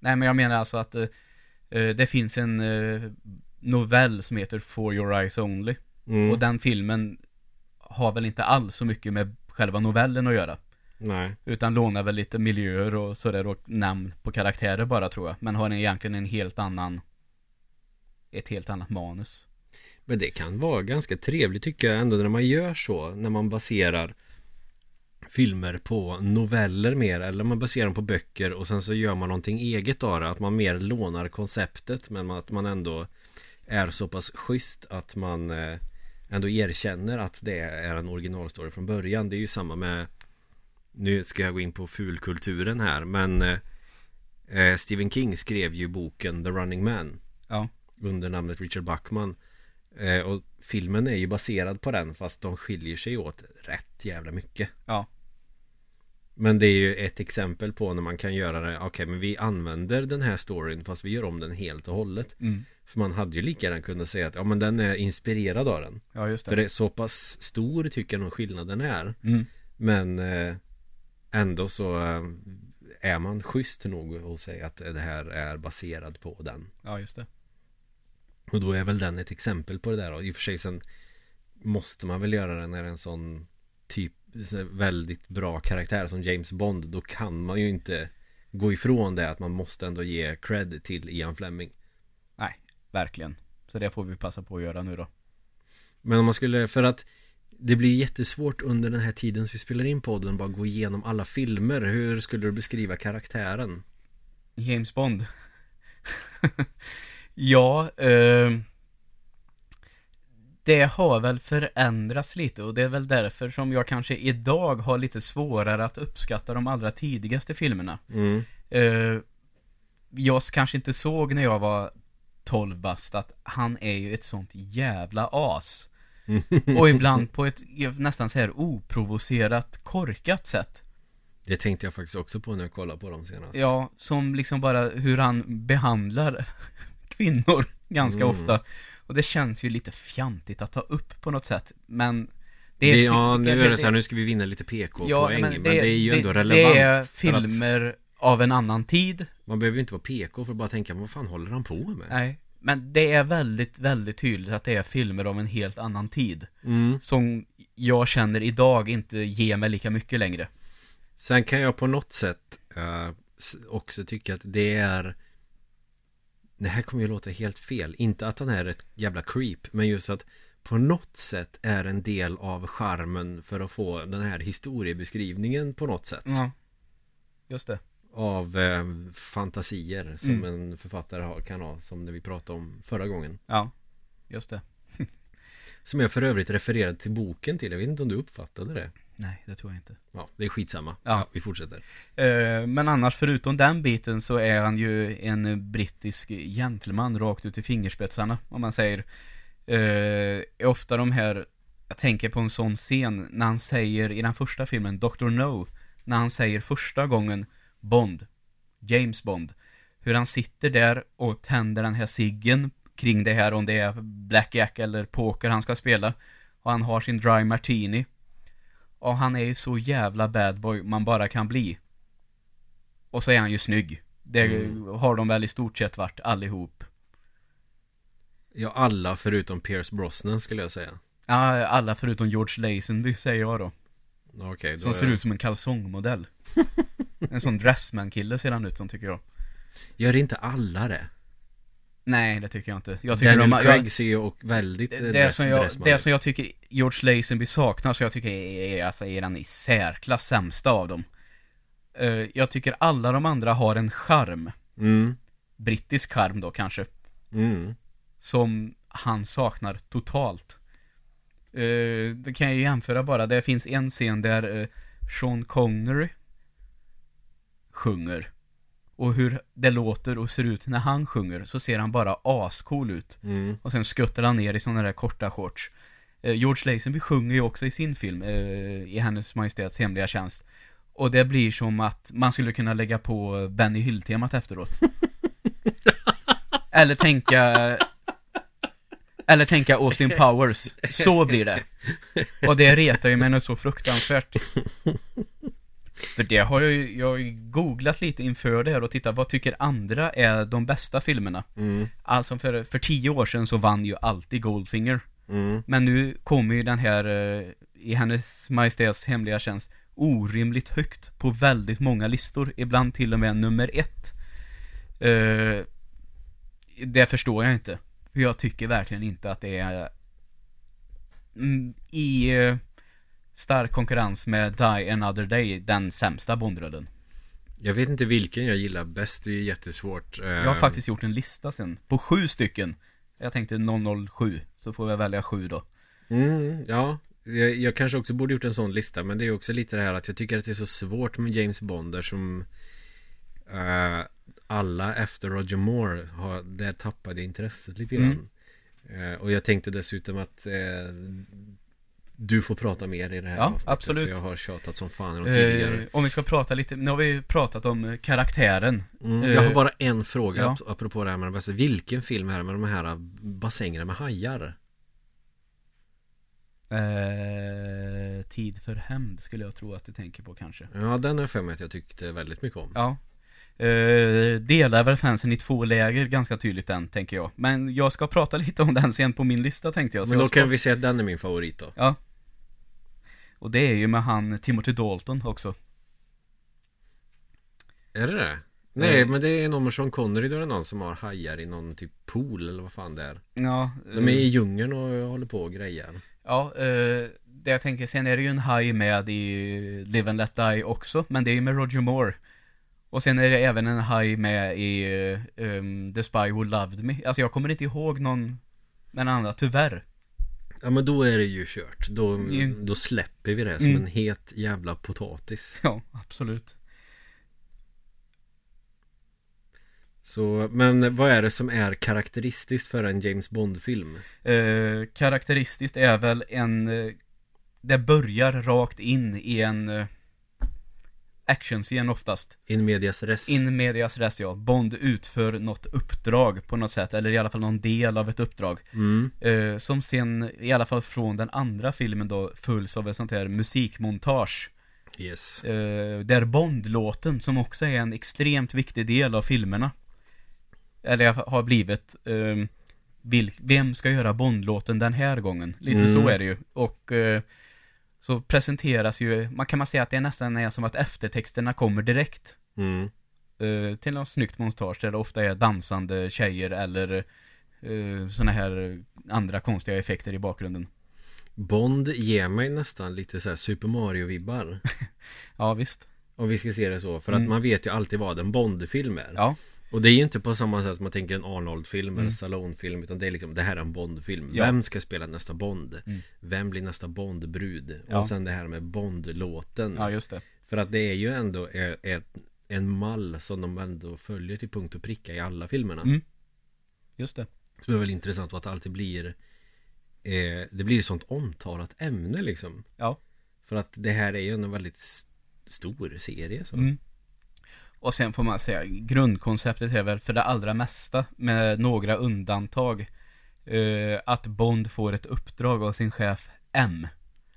Nej men jag menar alltså att eh, eh, det finns en eh, novell som heter For Your Eyes Only. Mm. Och den filmen har väl inte alls så mycket med själva novellen att göra. Nej. Utan lånar väl lite miljöer och sådär och namn på karaktärer bara tror jag. Men har en egentligen en helt annan ett helt annat manus. Men det kan vara ganska trevligt tycker jag ändå när man gör så. När man baserar filmer på noveller mer. Eller man baserar dem på böcker och sen så gör man någonting eget av det. Att man mer lånar konceptet men att man ändå är så pass schysst att man eh, ändå erkänner att det är en originalstory från början. Det är ju samma med Nu ska jag gå in på fulkulturen här men eh, eh, Stephen King skrev ju boken The Running Man Ja. under namnet Richard Bachman Eh, och filmen är ju baserad på den fast de skiljer sig åt rätt jävla mycket. Ja. Men det är ju ett exempel på när man kan göra det. Okej, okay, men vi använder den här storyn fast vi gör om den helt och hållet. Mm. För man hade ju lika gärna kunnat säga att ja men den är inspirerad av den. Ja, just det. För det är så pass stor tycker jag nog skillnaden är. Mm. Men eh, ändå så eh, är man schysst nog att säga att det här är baserad på den. Ja, just det. Och då är väl den ett exempel på det där. Och i och för sig sen måste man väl göra det när en sån typ väldigt bra karaktär som James Bond. Då kan man ju inte gå ifrån det att man måste ändå ge cred till Ian Fleming. Nej, verkligen. Så det får vi passa på att göra nu då. Men om man skulle, för att det blir jättesvårt under den här tiden som vi spelar in podden bara gå igenom alla filmer. Hur skulle du beskriva karaktären? James Bond. ja, eh, det har väl förändrats lite och det är väl därför som jag kanske idag har lite svårare att uppskatta de allra tidigaste filmerna. Mm. Eh, jag kanske inte såg när jag var 12 bast att han är ju ett sånt jävla as. Och ibland på ett nästan så här oprovocerat, korkat sätt. Det tänkte jag faktiskt också på när jag kollade på dem senast. Ja, som liksom bara hur han behandlar kvinnor ganska Mm. ofta. Och det känns ju lite fjantigt att ta upp på något sätt. Men det Det är ja, nu är det så här, nu ska vi vinna lite PK-poäng. Ja, men, det, är ju det, ändå relevant. Det är för att filmer av en annan tid. Man behöver ju inte vara PK för att bara tänka, vad fan håller han på med? Nej, men det är väldigt, väldigt tydligt att det är filmer av en helt annan tid. Mm. Som jag känner idag inte ger mig lika mycket längre. Sen kan jag på något sätt s- också tycka att det är Det här kommer ju låta helt fel Inte att han är ett jävla creep Men just att på något sätt är en del av charmen för att få den här historiebeskrivningen på något sätt Ja, just det. Av eh, fantasier som Mm. en författare har, kan ha Som det vi pratade om förra gången Ja, just det. Som jag för övrigt refererade till boken till Jag vet inte om du uppfattade det Nej, det tror jag inte. Ja, det är skitsamma Ja. vi fortsätter Eh, Men annars förutom den biten så är han ju en brittisk gentleman rakt ut i fingerspetsarna om man säger. Eh, ofta de här, jag tänker på en sån scen när han säger i den första filmen Dr. No, när han säger första gången Bond, James Bond. Hur han sitter där och tänder den här ciggen kring det här om det är blackjack eller poker han ska spela. Och han har sin dry martini. Och han är ju så jävla bad boy man bara kan bli. Och så är han ju snygg. Det Mm. har de väl i stort sett varit allihop. Ja, alla förutom Pierce Brosnan skulle jag säga Ja, alla förutom George Lazenby säger jag då. Okej, då Som är- ser ut som en kalsongmodell. en sån dressman-kille ser han ut som tycker jag. Gör inte alla det? Nej, det tycker jag inte. Jag tycker Daniel de, Craig jag, ser ju och väldigt eh, det, som jag, det som jag tycker George Lazenby saknar, så jag tycker är, alltså, är den i särklass sämsta av dem. Eh, jag tycker alla de andra har en charm. mm, Brittisk charm då kanske. mm. som han saknar totalt. Eh, det kan jag ju jämföra bara. Det finns en scen där eh, Sean Connery sjunger. Och hur det låter och ser ut när han sjunger så ser han bara ascool ut. Mm. Och sen skuttar han ner i sådana där korta shorts. Eh, George Lazenby sjunger ju också i sin film, eh, i Hennes Majestäts Hemliga Tjänst. Och det blir som att man skulle kunna lägga på Benny Hill-temat efteråt. Eller tänka... Eller tänka Austin Powers. Så blir det. Och det retar ju mig något så fruktansvärt. För det har jag ju, jag har ju googlat lite inför det här och tittat, vad tycker andra är de bästa filmerna? Mm. Alltså för, för tio år sedan så vann ju alltid Goldfinger. Mm. Men nu kommer ju den här, eh, i hennes majestäts hemliga tjänst, orimligt högt på väldigt många listor. Ibland till och med nummer ett. Eh, det förstår jag inte. För jag tycker verkligen inte att det är mm, i eh, stark konkurrens med Die Another Day den sämsta Bondrullen. Jag vet inte vilken jag gillar bäst, det är jättesvårt Jag har faktiskt gjort en lista sen, på sju stycken. Jag tänkte 007, så får jag välja sju då. mm, Ja, jag, jag kanske också borde gjort en sån lista Men det är också lite det här att jag tycker att det är så svårt med James Bond där som eh, Alla efter Roger Moore har, där tappade intresset lite grann Mm. Eh, och jag tänkte dessutom att eh, du får prata mer i det här Ja, avsnittet, absolut. Jag har tjatat som fan de tidigare. Eh, om vi ska prata lite, nu har vi pratat om eh, karaktären. Mm, jag har eh, bara en fråga ja. ap- apropå det här med Vilken film är det med de här bassängerna med hajar? Eh, tid för hämnd skulle jag tro att du tänker på kanske. Ja, den är för mig att jag tyckte väldigt mycket om. Ja. Eh, delar väl fansen i två läger ganska tydligt den, tänker jag. Men jag ska prata lite om den sen på min lista tänkte jag. Så Men då jag ska... kan vi säga att den är min favorit då. Ja. Och det är ju med han Timothy Dalton också. Är det det? Nej, Eh. men det är någon med Sean Connery då är det någon som har hajar i någon typ pool eller vad fan det är. Ja. De är i djungeln och håller på och grejer. Ja, eh, det jag tänker, sen är det ju en haj med i Live and Let Die också, men det är ju med Roger Moore. Och sen är det även en haj med i um, The Spy Who Loved Me. Alltså jag kommer inte ihåg någon, den andra, tyvärr. Ja men då är det ju kört. Då, Mm. då släpper vi det som Mm. en het jävla potatis. Ja, absolut. Så, men vad är det som är karaktäristiskt för en James Bond-film? Eh, karaktäristiskt är väl en, eh, det börjar rakt in i en eh, actionscen oftast. In medias res? In medias res ja. Bond utför något uppdrag på något sätt, eller i alla fall någon del av ett uppdrag. Mm. Eh, som sen, i alla fall från den andra filmen då, följs av ett sånt här musikmontage. Yes. Eh, där Bond-låten, som också är en extremt viktig del av filmerna. Eller har blivit, eh, vem ska göra Bond-låten den här gången? Lite Mm. så är det ju. Och eh, så presenteras ju, man kan man säga att det nästan är som att eftertexterna kommer direkt. Mm. eh, till något snyggt montage där det ofta är dansande tjejer eller uh, såna här andra konstiga effekter i bakgrunden. Bond ger mig nästan lite så här Super Mario-vibbar. Ja, visst. Om vi ska se det så. För att Mm. man vet ju alltid vad en Bond-film är. Ja, Och det är ju inte på samma sätt som man tänker en Arnold-film eller Mm. Stallone-film Utan det är liksom, det här är en Bond-film Ja. Vem ska spela nästa Bond? Mm. Vem blir nästa Bond-brud? Ja. Och sen det här med Bond-låten ja just det. För att det är ju ändå ett, ett, en mall som de ändå följer till punkt och pricka i alla filmerna Mm. Just det. Så det är väl intressant att det alltid blir eh, Det blir ett sånt omtalat ämne liksom Ja. För att det här är ju en väldigt st- stor serie så. Och sen får man säga, grundkonceptet är väl för det allra mesta, med några undantag, eh, att Bond får ett uppdrag av sin chef M.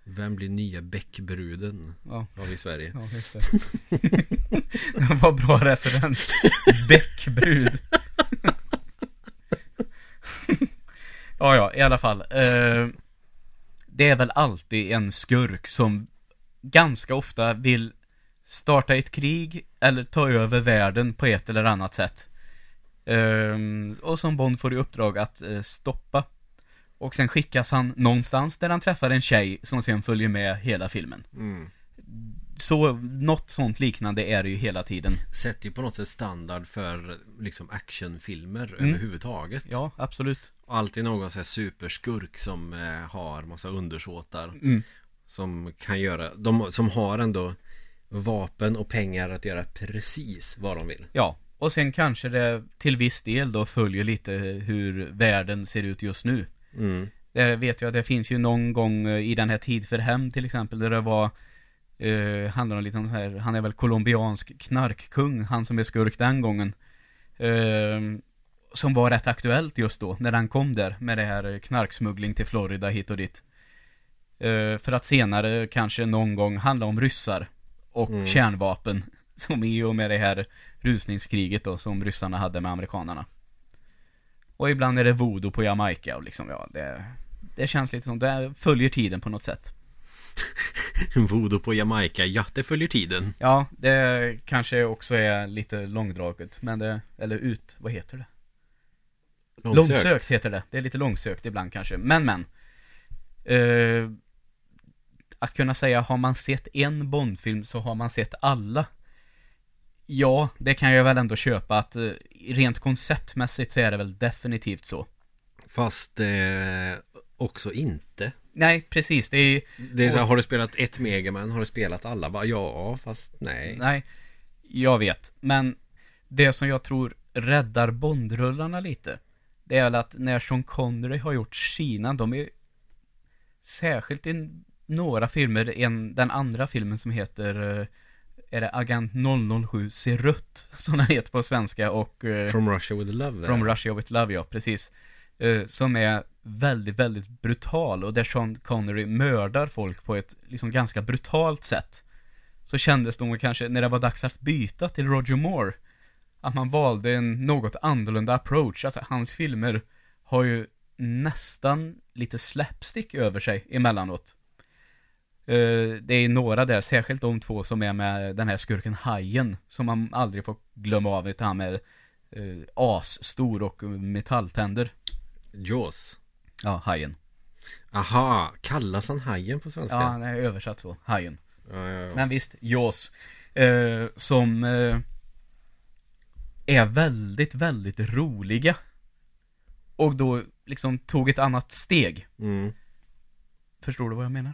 Vem blir nya Beck-bruden Ja, av i Sverige? ja just det. var bra referens. Bäckbrud. ja, ja, i alla fall. Eh, det är väl alltid en skurk som ganska ofta vill starta ett krig eller ta över världen på ett eller annat sätt. Ehm, och som Bond får i uppdrag att eh, stoppa. Och sen skickas han någonstans där han träffar en tjej som sen följer med hela filmen. Mm. Så något sånt liknande är det ju hela tiden. Sätter ju på något sätt standard för liksom actionfilmer Mm. överhuvudtaget Ja, absolut. Alltid någon sån här superskurk som eh, har massa undersåtar Mm. Som kan göra, de som har ändå vapen och pengar att göra precis vad de vill Ja, och sen kanske det till viss del då följer lite hur världen ser ut just nu. mm. Det vet jag, det finns ju någon gång eh, i den här Tid för hem till exempel, där det var eh, handlar om lite om så här, han är väl colombiansk knarkkung, han som är skurk den gången. Eh, som var rätt aktuellt just då, när han kom där med det här knarksmuggling till Florida hit och dit. Eh, för att senare kanske någon gång handla om ryssar och Mm. kärnvapen. Som i och med det här rusningskriget då, som ryssarna hade med amerikanerna. Och ibland är det voodoo på Jamaica och liksom, ja, det, det känns lite som, det följer tiden på något sätt. Voodoo på Jamaica, ja det följer tiden Ja, det kanske också är lite långdraget, men det, eller ut, vad heter det? Långsökt heter det. Det är lite långsökt ibland kanske. Men men. Eh, att kunna säga har man sett en Bondfilm så har man sett alla. Ja, det kan jag väl ändå köpa att eh, rent konceptmässigt så är det väl definitivt så. Fast eh, också inte Nej, precis. Det är Det är så här, har du spelat ett Megaman? Har du spelat alla? Bara, ja, fast nej Nej, jag vet. Men det som jag tror räddar Bondrullarna lite, Det är väl att när Sean Connery har gjort Kina, de är särskilt i några filmer, en, den andra filmen som heter eh, är det Agent 007 ser rött, som den heter på svenska och eh, From Russia with Love. From. Russia with Love, ja, precis. Eh, som är väldigt, väldigt brutal och där Sean Connery mördar folk på ett liksom ganska brutalt sätt. Så kändes det nog kanske, när det var dags att byta till Roger Moore, att man valde en något annorlunda approach. Alltså, hans filmer har ju nästan lite slapstick över sig emellanåt. Eh, det är några där, särskilt de två som är med den här skurken Hajen, som man aldrig får glömma av, utan han med uh, asstor och metalltänder. Jaws. Ja, Hajen. Aha, kallas han Hajen på svenska? Ja, han är översatt så, Hajen. ja, ja, ja. Men visst, Jaws. Eh, som eh, är väldigt, väldigt roliga. Och då liksom tog ett annat steg. Mm. Förstår du vad jag menar?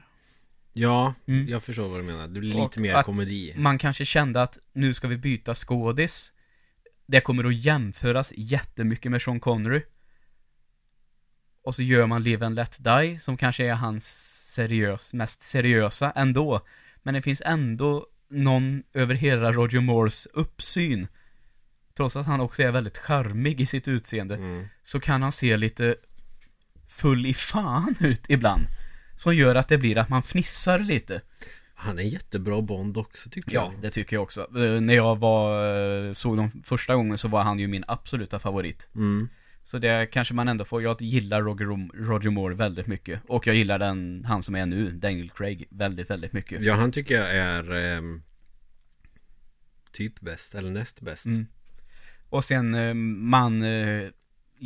Ja, Mm. jag förstår vad du menar. Det blir Och lite mer komedi. Man kanske kände att nu ska vi byta skådis. Det kommer att jämföras jättemycket med Sean Connery. Och så gör man Live and Let Die, som kanske är hans seriös, mest seriösa ändå. Men det finns ändå någon över hela Roger Moores uppsyn. Trots att han också är väldigt charmig i sitt utseende. Mm. Så kan han se lite full i fan ut ibland. Som gör att det blir att man fnissar lite. Han är en jättebra Bond också tycker Ja, jag. det tycker jag också. Eh, När jag var, eh, såg dem första gången så var han ju min absoluta favorit. Mm. Så det kanske man ändå får, jag gillar Roger, Roger Moore väldigt mycket. Och jag gillar den, han som är nu, Daniel Craig, väldigt, väldigt mycket. Ja, han tycker jag är ehm, typ bäst, eller näst bäst. Mm. Och sen, eh, man eh,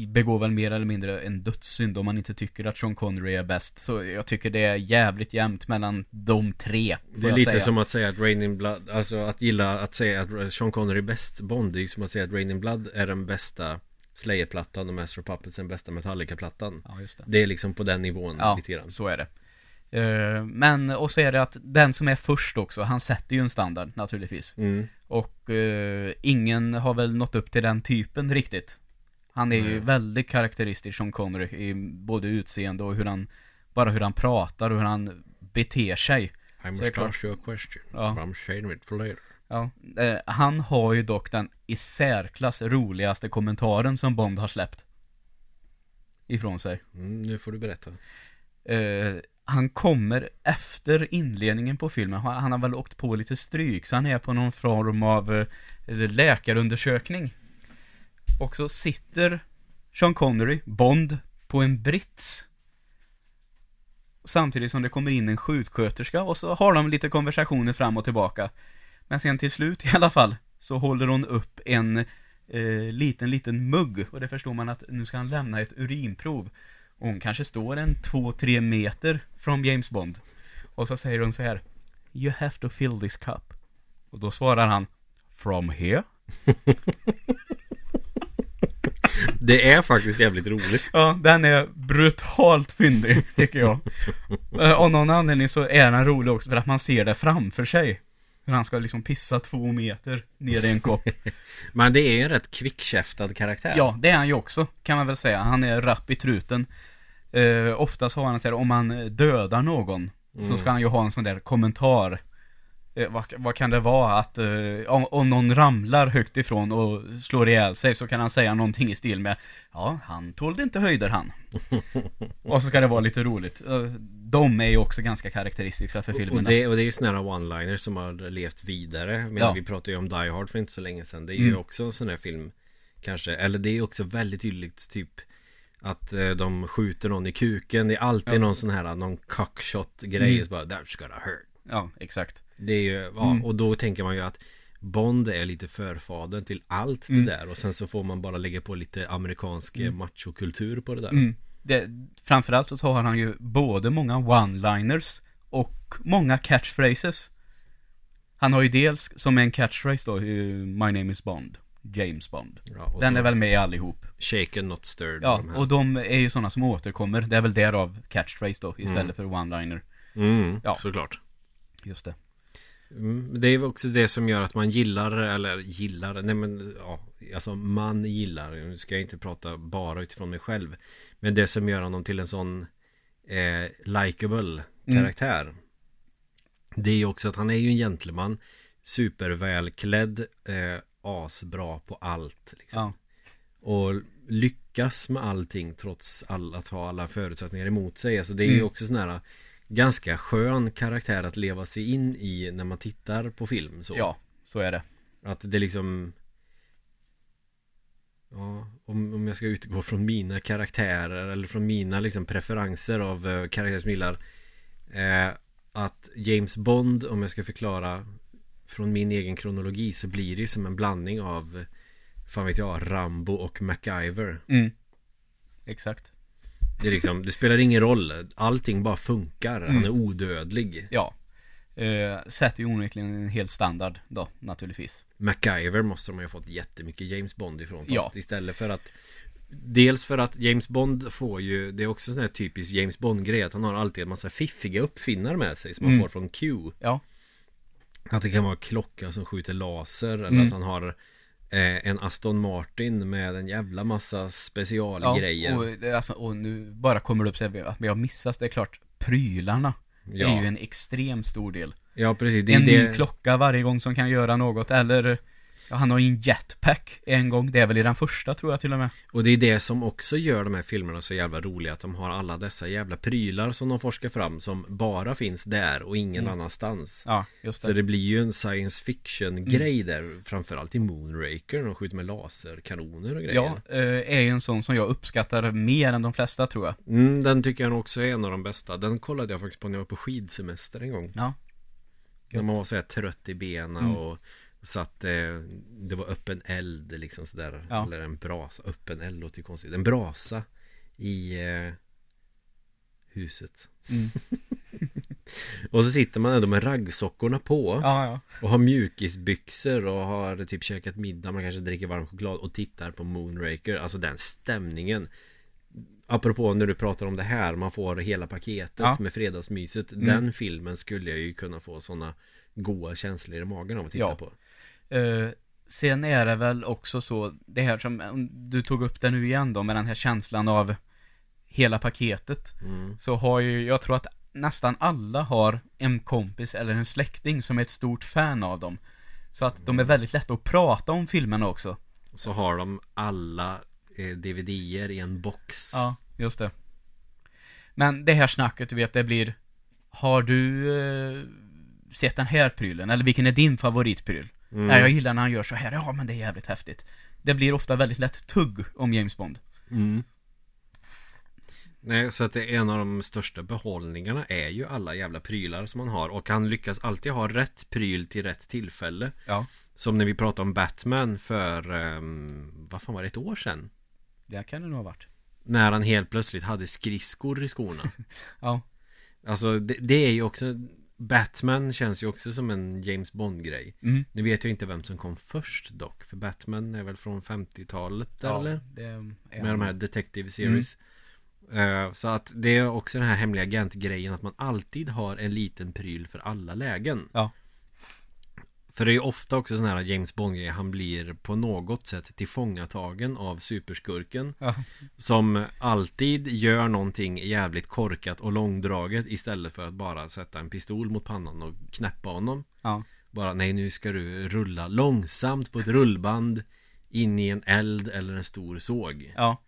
begår väl mer eller mindre en dödssynd om man inte tycker att Sean Connery är bäst. Så jag tycker det är jävligt jämnt mellan de tre. Det är lite säga. som att säga att Rain in Blood, alltså att gilla att säga att Sean Connery är bäst Bond, det är som att säga att Rain in Blood är den bästa Slayer-plattan och Master of Puppets den bästa Metallica-plattan. Ja, just det. Det är liksom på den nivån Ja, lite grann. så är det. Eh, men, och så är det att den som är först också, han sätter ju en standard naturligtvis. Mm. Och eh, ingen har väl nått upp till den typen riktigt. Han är ju Nej. väldigt karaktäristisk som Connery i både utseende och hur han, bara hur han pratar och hur han beter sig. I must klart. ask you a question. Ja. I'm saving it for later. Ja, eh, han har ju dock den i särklass roligaste kommentaren som Bond har släppt. Ifrån sig. Mm, nu får du berätta. Eh, han kommer efter inledningen på filmen, han, han har väl åkt på lite stryk, så han är på någon form av eh, läkarundersökning. Och så sitter Sean Connery, Bond, på en brits. Samtidigt som det kommer in en sjuksköterska och så har de lite konversationer fram och tillbaka. Men sen till slut i alla fall så håller hon upp en eh, liten, liten mugg och det förstår man att nu ska han lämna ett urinprov. Och hon kanske står en 2-3 meter från James Bond. Och så säger hon så här You have to fill this cup. Och då svarar han From here? Det är faktiskt jävligt roligt. Ja, den är brutalt fyndig, tycker jag. Eh, Av någon anledning så är den rolig också för att man ser det framför sig. Hur han ska liksom pissa två meter ner i en kopp. Men det är en rätt kvickkäftad karaktär. Ja, det är han ju också, kan man väl säga. Han är rapp i truten. Eh, oftast har han så här, om man dödar någon, så ska han ju ha en sån där kommentar. Eh, vad, vad kan det vara? Att eh, om, om någon ramlar högt ifrån och slår ihjäl sig så kan han säga någonting i stil med Ja, han tålde inte höjder han. och så ska det vara lite roligt. Eh, de är ju också ganska karaktäristiska för Och filmerna. det, och det är ju sådana här one-liners som har levt vidare. Men Ja. vi pratade ju om Die Hard för inte så länge sedan. Det är ju Mm. också en sån här film. Kanske, eller det är också väldigt tydligt typ att eh, de skjuter någon i kuken. Det är alltid Ja. någon sån här, någon cockshot grej. Mm. Bara, that's gonna hurt. Ja, exakt. Det är ju, ja, Mm. och då tänker man ju att Bond är lite förfadern till allt Mm. det där och sen så får man bara lägga på lite amerikansk Mm. machokultur på det där. Mm. Det, framförallt så har han ju både många one-liners och många catchphrases. Han har ju dels som en catchphrase då, My name is Bond, James Bond. Ja, Den är väl med allihop. Shaken not stirred. Ja, de och de är ju sådana som återkommer. Det är väl därav catchphrase då, istället Mm. för one-liner. mm, Ja. såklart. Just det. Mm, det är också det som gör att man gillar, eller gillar, nej men ja, alltså man gillar, nu ska jag inte prata bara utifrån mig själv. Men det som gör honom till en sån eh, likable Mm. karaktär. Det är ju också att han är ju en gentleman. Supervälklädd, eh, asbra på allt. Liksom. Ja. Och lyckas med allting trots all, att ha alla förutsättningar emot sig. Alltså det är ju Mm. också sån här ganska skön karaktär att leva sig in i när man tittar på film. Så. Ja, så är det. Att det liksom Ja, om, om jag ska utgå från mina karaktärer eller från mina liksom preferenser av uh, karaktärer som gillar eh, Att James Bond, om jag ska förklara från min egen kronologi så blir det ju som en blandning av Fan vet jag, Rambo och MacGyver Mm. Exakt. Det är liksom, det spelar ingen roll Allting bara funkar, han är odödlig Ja. Eh, sätter ju onekligen en hel standard då, naturligtvis. MacGyver måste de ha fått jättemycket James Bond ifrån Fast Ja. istället för att Dels för att James Bond får ju Det är också sån här typisk James Bond-grej Att han har alltid en massa fiffiga uppfinnar med sig Som Mm. man får från Q Ja. Att det kan vara klocka som skjuter laser Eller Mm. att han har eh, En Aston Martin med en jävla massa ja specialgrejer och, det är alltså, och nu bara kommer det upp så att vi har missat, det är klart, prylarna Ja, är ju en extremt stor del. ja precis. En det... ny klocka varje gång som kan göra något, eller ja, han har ju en jetpack en gång, det är väl i den första tror jag till och med. Och det är det som också gör de här filmerna så jävla roliga Att de har alla dessa jävla prylar som de forskar fram Som bara finns där och ingen Mm. annanstans Ja, just Så det. det blir ju en science fiction grej där Framförallt i Moonraker de skjuter med laserkanoner och grejer Ja, eh, är ju en sån som jag uppskattar mer än de flesta tror jag. mm, Den tycker jag också är en av de bästa Den kollade jag faktiskt på när jag var på skidsemester en gång Ja. När man var så här trött i benen Mm. Och Satt eh, Det var öppen eld liksom sådär Ja. Eller en brasa Öppen eld låter ju konstigt En brasa I eh, Huset Mm. Och så sitter man ändå med raggsockorna på Ja, ja. Och har mjukisbyxor och har typ käkat middag Man kanske dricker varm choklad och tittar på Moonraker Alltså den stämningen Apropå när du pratar om det här Man får hela paketet Ja. med fredagsmyset Mm. Den filmen skulle jag ju kunna få sådana Goa känslor i magen av att titta på Eh, sen är det väl också så, det här som om du tog upp det nu igen då, med den här känslan av hela paketet. mm. Så har ju, jag tror att nästan alla har en kompis eller en släkting som är ett stort fan av dem. Så att de är väldigt lätta att prata om filmerna också. Så har de alla eh, DVD-er i en box Ja, just det. Men det här snacket, du vet, det blir Har du eh, sett den här prylen? Eller vilken är din favoritpryl? Mm. Nej, jag gillar när han gör så här. Ja, men det är jävligt häftigt. Det blir ofta väldigt lätt tugg om James Bond. Mm. Nej, så att det är en av de största behållningarna är ju alla jävla prylar som man har och han lyckas alltid ha rätt pryl till rätt tillfälle. Ja. Som när vi pratade om Batman för, um, vad fan var det, ett år sedan? Det kan det nog ha varit. När han helt plötsligt hade skridskor i skorna. Ja. alltså det, det är ju också, Batman känns ju också som en James Bond-grej. Mm. Nu vet jag inte vem som kom först dock, för Batman är väl från 50-talet ja eller? Med de här Detective Series Eh, Så att det är också den här hemliga agentgrejen Att man alltid har en liten pryl för alla lägen Ja. För det är ju ofta också sån här James bond grej Han blir på något sätt tillfångatagen av superskurken Ja. Som alltid gör någonting jävligt korkat och långdraget Istället för att bara sätta en pistol mot pannan och knäppa honom Ja. Bara nej nu ska du rulla långsamt på ett rullband In i en eld eller en stor såg Ja.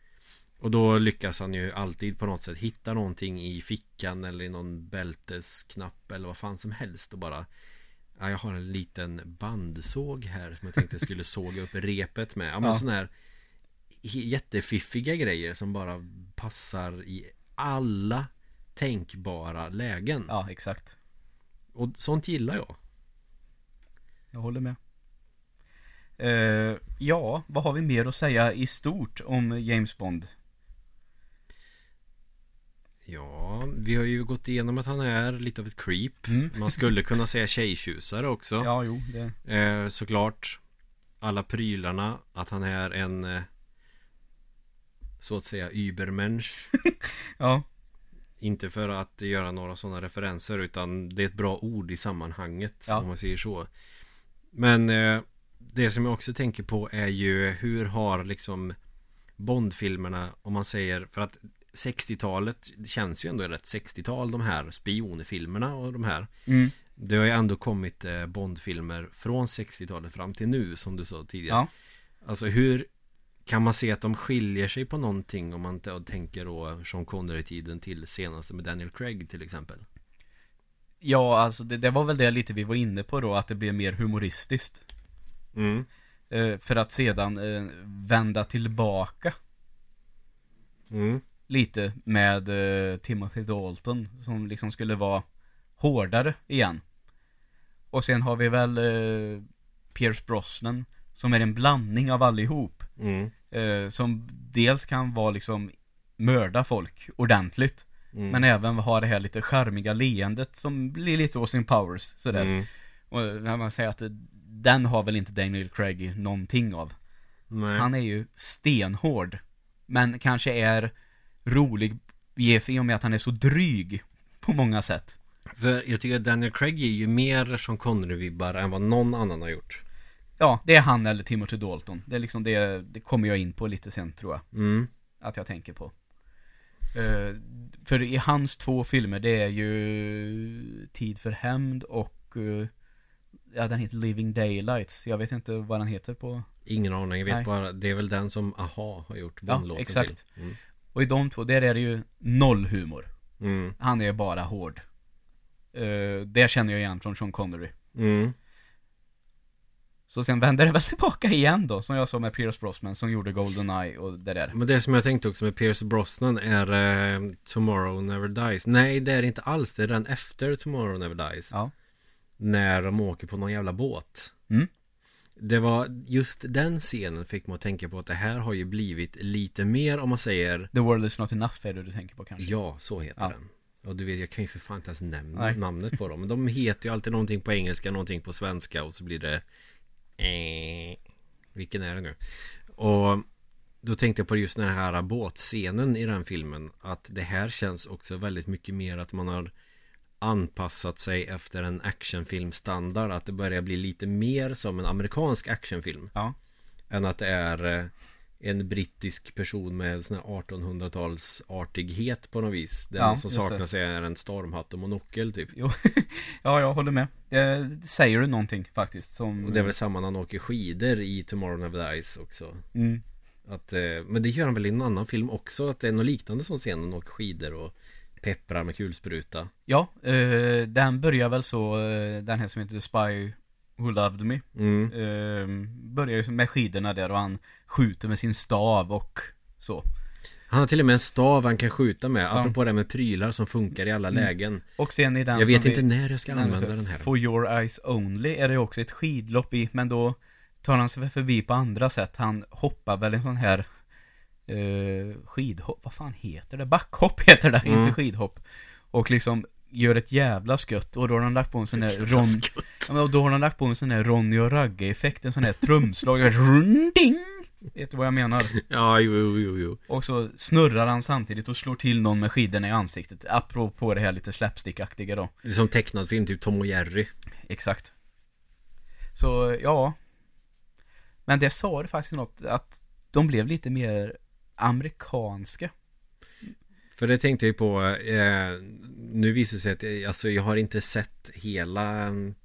och då lyckas han ju alltid på något sätt hitta någonting i fickan eller i någon bältesknapp eller vad fan som helst och bara Ja, jag har en liten bandsåg här som jag tänkte skulle såga upp repet med. Ja, men Ja. sådana här jättefiffiga grejer som bara passar i alla tänkbara lägen. Ja, exakt. Och sånt gillar jag. Jag håller med. Eh, ja, vad har vi mer att säga i stort om James Bond? Ja, vi har ju gått igenom att han är lite av ett creep. Mm. Man skulle kunna säga tjejtjusare också. Ja, jo, det... Eh, såklart Alla prylarna Att han är en eh, Så att säga Übermensch Ja. Inte för att göra några sådana referenser Utan det är ett bra ord i sammanhanget Ja. Om man säger så Men eh, det som jag också tänker på är ju hur har liksom Bondfilmerna, om man säger, för att 60-talet det känns ju ändå rätt 60-tal de här spionfilmerna och de här Mm. Det har ju ändå kommit eh, Bondfilmer från 60-talet fram till nu som du sa tidigare Ja. Alltså hur kan man se att de skiljer sig på någonting om man tänker då Sean Connery-tiden till senaste med Daniel Craig till exempel? Ja, alltså det, det var väl det lite vi var inne på då, att det blev mer humoristiskt. Mm. Eh, för att sedan eh, vända tillbaka Mm. Lite med eh, Timothy Dalton som liksom skulle vara hårdare igen. Och sen har vi väl eh, Pierce Brosnan som är en blandning av allihop. Mm. Eh, som dels kan vara liksom mörda folk ordentligt. Mm. Men även ha det här lite charmiga leendet som blir lite Austin Powers sådär. Mm. Och när man säger att det- den har väl inte Daniel Craig någonting av. Nej. Han är ju stenhård. Men kanske är rolig i och med att han är så dryg på många sätt. För jag tycker att Daniel Craig ger ju mer Sean Connery-vibbar än vad någon annan har gjort Ja, det är han eller Timothy Dalton. Det är liksom det, det kommer jag in på lite sen tror jag. Mm. Att jag tänker på. Eh, för i hans två filmer, det är ju Tid för hämnd och eh, Ja, den heter Living Daylights. Jag vet inte vad den heter på Ingen aning, jag vet Nej. bara Det är väl den som Aha har gjort Ja, Bond-låten exakt. till mm. Och i de två, där är det ju noll humor. Mm. Han är bara hård. Uh, det känner jag igen från Sean Connery. Mm. Så sen vänder det väl tillbaka igen då, som jag sa med Pierce Brosnan som gjorde Goldeneye och det där. Men det som jag tänkte också med Pierce Brosnan är eh, Tomorrow Never Dies Nej, det är det inte alls Det är den efter Tomorrow Never Dies Ja. När de åker på någon jävla båt Mm. Det var just den scenen fick mig att tänka på att det här har ju blivit lite mer om man säger The World Is Not Enough är det du tänker på kanske? Ja, så heter Ja. den Och du vet, jag kan ju för fan inte ens nämna Nej. namnet på dem Men de heter ju alltid någonting på engelska, någonting på svenska och så blir det eh, Vilken är det nu? Och då tänkte jag på just den här båtscenen i den filmen Att det här känns också väldigt mycket mer att man har anpassat sig efter en actionfilmstandard Att det börjar bli lite mer som en amerikansk actionfilm Ja. Än att det är eh, en brittisk person med sån här 1800-talsartighet på något vis Det Ja, som saknas är en stormhatt och monokel typ Jo, ja jag håller med. Eh, säger du någonting faktiskt som... Och det är väl samma när han åker skidor i Tomorrow Never Dies också Mm. att, eh, Men det gör han väl i en annan film också Att det är något liknande som scen Han åker skidor och pepprar med kulspruta Ja, eh, den börjar väl så, eh, den här som heter The Spy Who Loved Me. mm. Eh, börjar ju med skidorna där och han skjuter med sin stav och så. Han har till och med en stav han kan skjuta med Apropå det med prylar som funkar i alla lägen Och sen i den Jag vet inte vi, när jag ska använda den här For Your Eyes Only är det också ett skidlopp i, men då tar han sig förbi på andra sätt. Han hoppar väl en sån här eh, skidhopp, vad fan heter det? Backhopp heter det, Mm. inte skidhopp. Och liksom gör ett jävla skutt och då har han lagt på en sån där Ron, ja, då har han lagt på en sån där Ronny och Ragge effekt, en sån här trumslag, runding! Vet du vad jag menar? Ja, jo, jo, jo. Och så snurrar han samtidigt och slår till någon med skidorna i ansiktet, apropå det här lite slapstick-aktiga då. Det är som tecknad film, typ Tom och Jerry Exakt. Så, ja. Men det sa det faktiskt något, att de blev lite mer amerikanska. För det tänkte jag på eh, Nu visar det sig att jag, alltså, jag har inte sett hela mm,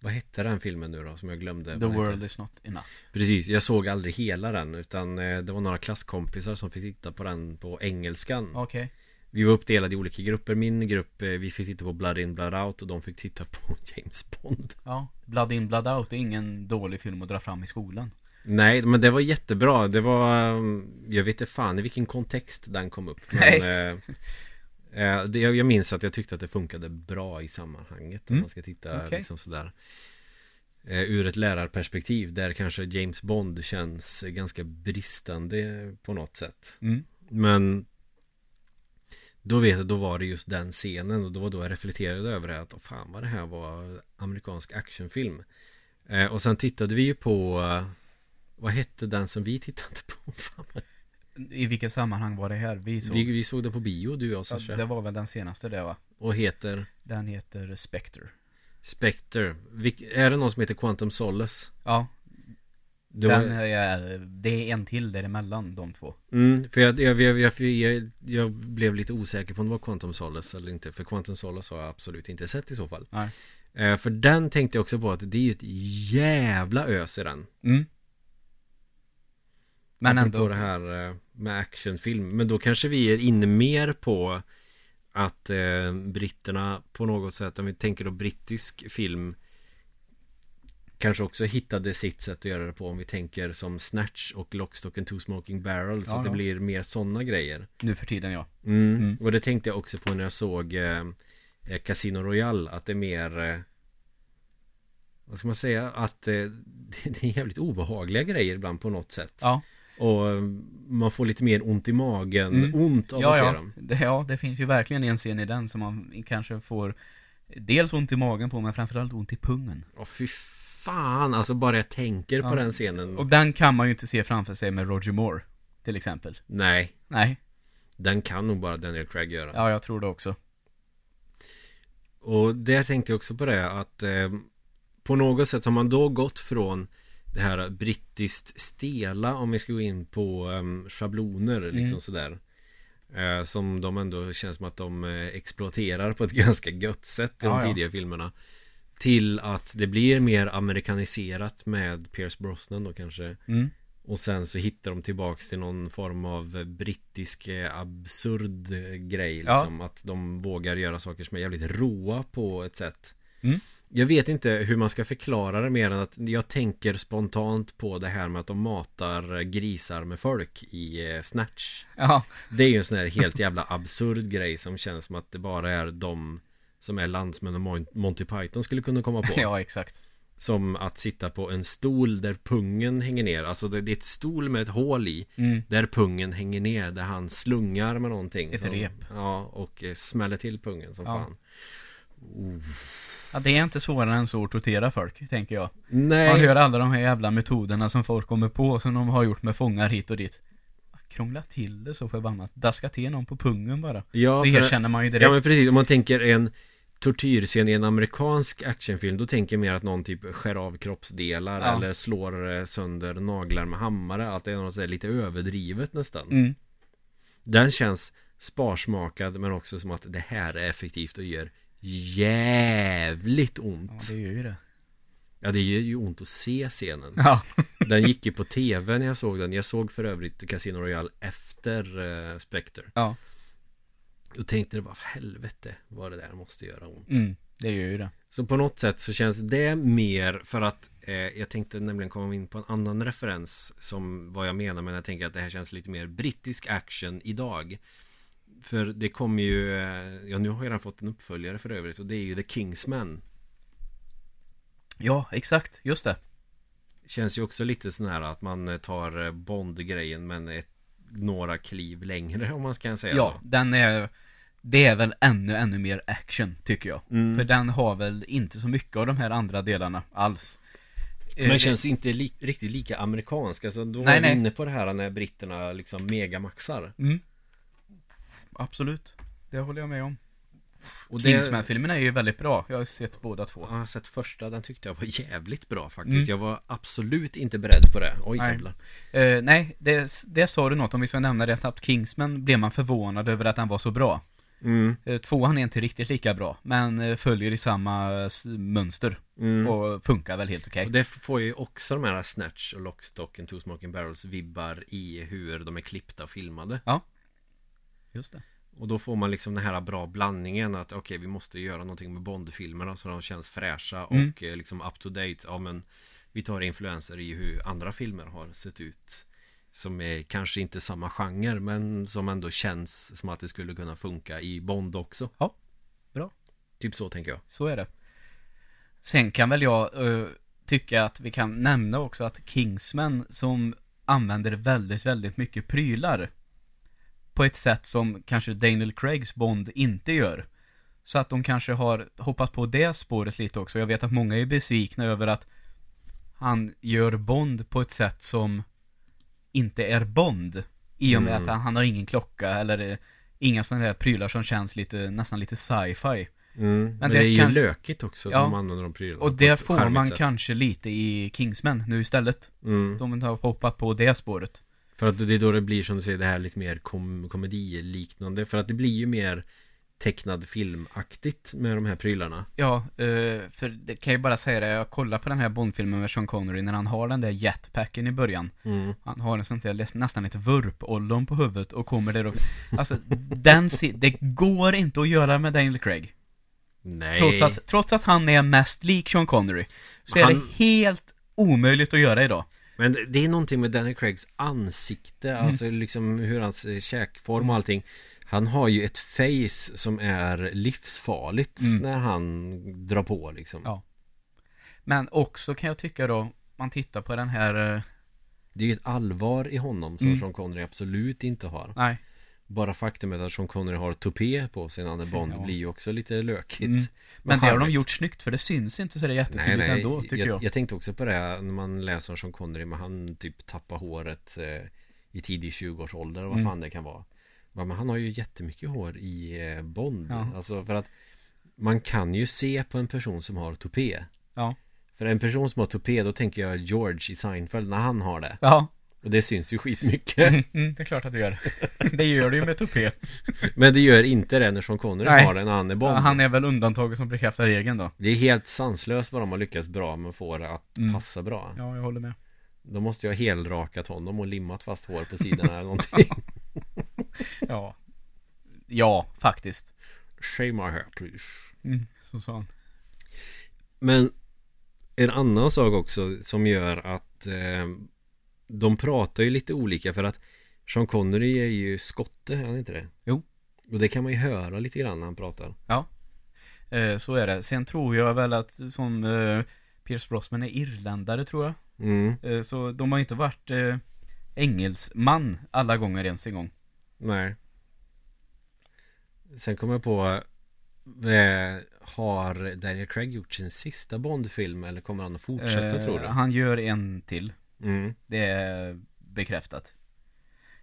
Vad hette den filmen nu då som jag glömde? The world heter? is not enough. Precis, jag såg aldrig hela den utan eh, det var några klasskompisar som fick titta på den på engelskan Okej. Vi var uppdelade i olika grupper Min grupp, eh, vi fick titta på Blood In Blood Out och de fick titta på James Bond Ja. Blood in, blood out, är ingen dålig film att dra fram i skolan. Nej, men det var jättebra Det var um, Jag vet inte fan i vilken kontext den kom upp men, Nej. eh, eh, det, jag minns att jag tyckte att det funkade bra i sammanhanget Om Mm. man ska titta Okej. liksom sådär eh, Ur ett lärarperspektiv Där kanske James Bond känns ganska bristande på något sätt Mm. Men Då vet jag, då var det just den scenen och då var då jag reflekterade över det att oh, fan vad det här var amerikansk actionfilm eh, Och sen tittade vi ju på Vad hette den som vi tittade på? Fan, I vilket sammanhang var det här vi såg? vi, vi såg den på bio du och jag ja, Sasha det var väl den senaste det va? Och heter Den heter Spectre. Spectre Vilk, Är det någon som heter Quantum Solace? Ja, Det Den var, är, det är en till däremellan de två. mm, för jag, jag, jag, jag, jag, jag blev lite osäker på om det var Quantum Solace eller inte. För Quantum Solace har jag absolut inte sett i så fall. Nej. Eh, för den tänkte jag också på att det är ju ett jävla ös i den. Mm. Men ändå. det här eh, med actionfilm. Men då kanske vi är inne mer på att eh, britterna på något sätt, om vi tänker då brittisk film Kanske också hittade sitt sätt att göra det på om vi tänker som Snatch och Lockstock and Two Smoking Barrels Ja, att det ja. blir mer sådana grejer Nu för tiden ja. mm. Mm. Och det tänkte jag också på när jag såg eh, eh, Casino Royale att det är mer eh, Vad ska man säga? Att eh, det är jävligt obehagliga grejer ibland på något sätt Ja. Och man får lite mer ont i magen, Mm. ont av Ja, att se ja. dem. Det, ja, det finns ju verkligen en scen i den som man kanske får Dels ont i magen på, men framförallt ont i pungen. Åh fy fan, alltså bara jag tänker på Ja. den scenen. Och den kan man ju inte se framför sig med Roger Moore. Till exempel. Nej, Nej, den kan nog bara Daniel Craig göra. ja jag tror det också. Och där tänkte jag också på det att eh, på något sätt har man då gått från det här brittiskt stela om vi ska gå in på eh, schabloner liksom Mm. sådär. Eh, som de ändå känns som att de eh, exploaterar på ett ganska gött sätt i de Ja, ja. tidiga filmerna. Till att det blir mer amerikaniserat med Pierce Brosnan då kanske. Mm. Och sen så hittar de tillbaks till någon form av eh, brittisk eh, absurd grej Ja. liksom. Att de vågar göra saker som är jävligt råa på ett sätt. Mm. Jag vet inte hur man ska förklara det mer än att jag tänker spontant på det här med att de matar grisar med folk i eh, Snatch. Ja, Det är ju en sån här helt jävla absurd grej som känns som att det bara är de som är landsmän och Mon- Monty Python skulle kunna komma på. ja exakt. Som att sitta på en stol där pungen hänger ner Alltså det, det är ett stol med ett hål i Mm. Där pungen hänger ner Där han slungar med någonting Ett som, rep. Ja och eh, smäller till pungen som Ja. fan Ja, det är inte svårare än så att tortera folk, tänker jag. Nej Man hör alla de här jävla metoderna som folk kommer på, som de har gjort med fångar hit och dit. Krångla till det så förbannat. Daska till någon på pungen bara. ja, Det för, erkänner man ju direkt. ja men precis Om man tänker en tortyrscen i en amerikansk actionfilm Då tänker jag mer att någon typ skär av kroppsdelar Ja. Eller slår sönder naglar med hammare Att det är något lite överdrivet nästan Mm. Den känns sparsmakad men också som att det här är effektivt och gör jävligt Ja, ont. det gör ju det. Ja, det gör ju ont att se scenen. Ja. Den gick ju på tv när jag såg den. Jag såg för övrigt Casino Royale efter uh, Spectre. Ja. Och tänkte det bara, helvete vad det där måste göra ont. Mm. Det gör ju det. Så på något sätt så känns det mer för att eh, jag tänkte nämligen komma in på en annan referens som vad jag menar men jag tänker att det här känns lite mer brittisk action idag. För det kommer ju, eh, ja nu har jag redan fått en uppföljare för övrigt och det är ju The Kingsman. Ja, exakt. Just det. Känns ju också lite sån här att man eh, tar eh, Bond-grejen men ett, några kliv längre om man ska säga Ja, så. den är Det är väl ännu, ännu mer action, tycker jag. Mm. För den har väl inte så mycket av de här andra delarna alls. Men känns inte li- riktigt lika amerikansk. Alltså då Nej, var vi nej. inne på det här när britterna liksom megamaxar. Mm. Absolut. Det håller jag med om. Och Kingsman-filmerna är ju väldigt bra. Jag har sett båda två. Ja, Jag har sett första, den tyckte jag var jävligt bra faktiskt. Mm. Jag var absolut inte beredd på det. Oj Nej. jävlar. Eh, nej, det, det sa du något om vi ska nämna det snabbt. Kingsman blev man förvånad över att den var så bra. Mm, Eh, tvåan är inte riktigt lika bra, men eh, följer i samma mönster. mm. Och funkar väl helt okej. Och det får ju också de här Snatch och Lockstock and Two Smoking Barrels vibbar i hur de är klippta och filmade. Just det. Och då får man liksom den här bra blandningen att okej vi måste göra någonting med Bond-filmerna så de känns fräscha och Mm. eh, liksom up to date. Ja men vi tar influenser i hur andra filmer har sett ut. Som är kanske inte samma genre men som ändå känns som att det skulle kunna funka i Bond också. Ja, bra. Typ så tänker jag. Så är det. Sen kan väl jag eh, tycka att vi kan nämna också att Kingsman som använder väldigt, väldigt mycket prylar på ett sätt som kanske Daniel Craigs Bond inte gör. Så att de kanske har hoppat på det spåret lite också. Jag vet att många är besvikna över att han gör Bond på ett sätt som inte är Bond. I och med Mm. att han, han har ingen klocka eller eh, inga sådana där prylar som känns lite, nästan lite sci-fi. Mm. Men, Men det, det är ju kan- lökigt också, Ja. de använder de prylarna Och det får man sätt. kanske lite i Kingsman nu istället. Mm. De har hoppat på det spåret. För att det är då det blir som du säger det här lite mer kom komediliknande För att det blir ju mer tecknad filmaktigt med de här prylarna Ja, eh, för det kan jag bara säga det, jag kollar på den här Bondfilmen med Sean Connery när han har den där jetpacken i början. mm. Han har en sånt där nästan ett vurpollon på huvudet och kommer där och... Alltså, den det går inte att göra med Daniel Craig. Nej Trots att, trots att han är mest lik Sean Connery. Så är Han- det helt omöjligt att göra idag. Men det är någonting med Daniel Craigs ansikte Mm. Alltså liksom hur hans eh, käkform och allting Han har ju ett face som är livsfarligt Mm. när han drar på liksom Ja. Men också kan jag tycka då, man tittar på den här, eh, Det är ju ett allvar i honom som Mm. Sean Connery absolut inte har nej, Bara faktumet att Sean Connery har tupé på sig när han är Bond Ja. blir ju också lite lökigt Mm. Men det har de gjort snyggt för det syns inte så det är Nej, jättetydligt nej, ändå, tycker jag, jag. jag tänkte också på det när man läser om Sean Connery Men han typ tappar håret eh, i tidig 20-årsålder vad Mm. fan det kan vara Men han har ju jättemycket hår i eh, Bond Ja. Alltså för att Man kan ju se på en person som har tupé Ja. För en person som har tupé då tänker jag George i Seinfeld när han har det Ja, Och det syns ju skitmycket mm, mm, det är klart att det gör. det gör det ju med tupé. Men det gör inte det när Sean Connery Nej. har är Bond Ja, han är väl undantaget som bekräftar regeln då. Det är helt sanslöst vad de har lyckats bra med att få det att Mm. passa bra Ja, jag håller med. De måste ju ha helrakat honom och limmat fast hår på sidorna eller någonting Ja. Ja, faktiskt. Shave my hair please Mm, så sa han. Men en annan sak också som gör att eh, De pratar ju lite olika för att Sean Connery är ju skotte, är han inte det? Jo. Och det kan man ju höra lite grann när han pratar Eh, så är det. Sen tror jag väl att som eh, Pierce Brosnan är irländare tror jag. mm, Eh, så de har inte varit eh, engelsman alla gånger ens en gång. Nej Sen kommer jag på eh, Har Daniel Craig gjort sin sista Bondfilm eller kommer han att fortsätta Eh, tror du? Han gör en till. Mm. Det är bekräftat.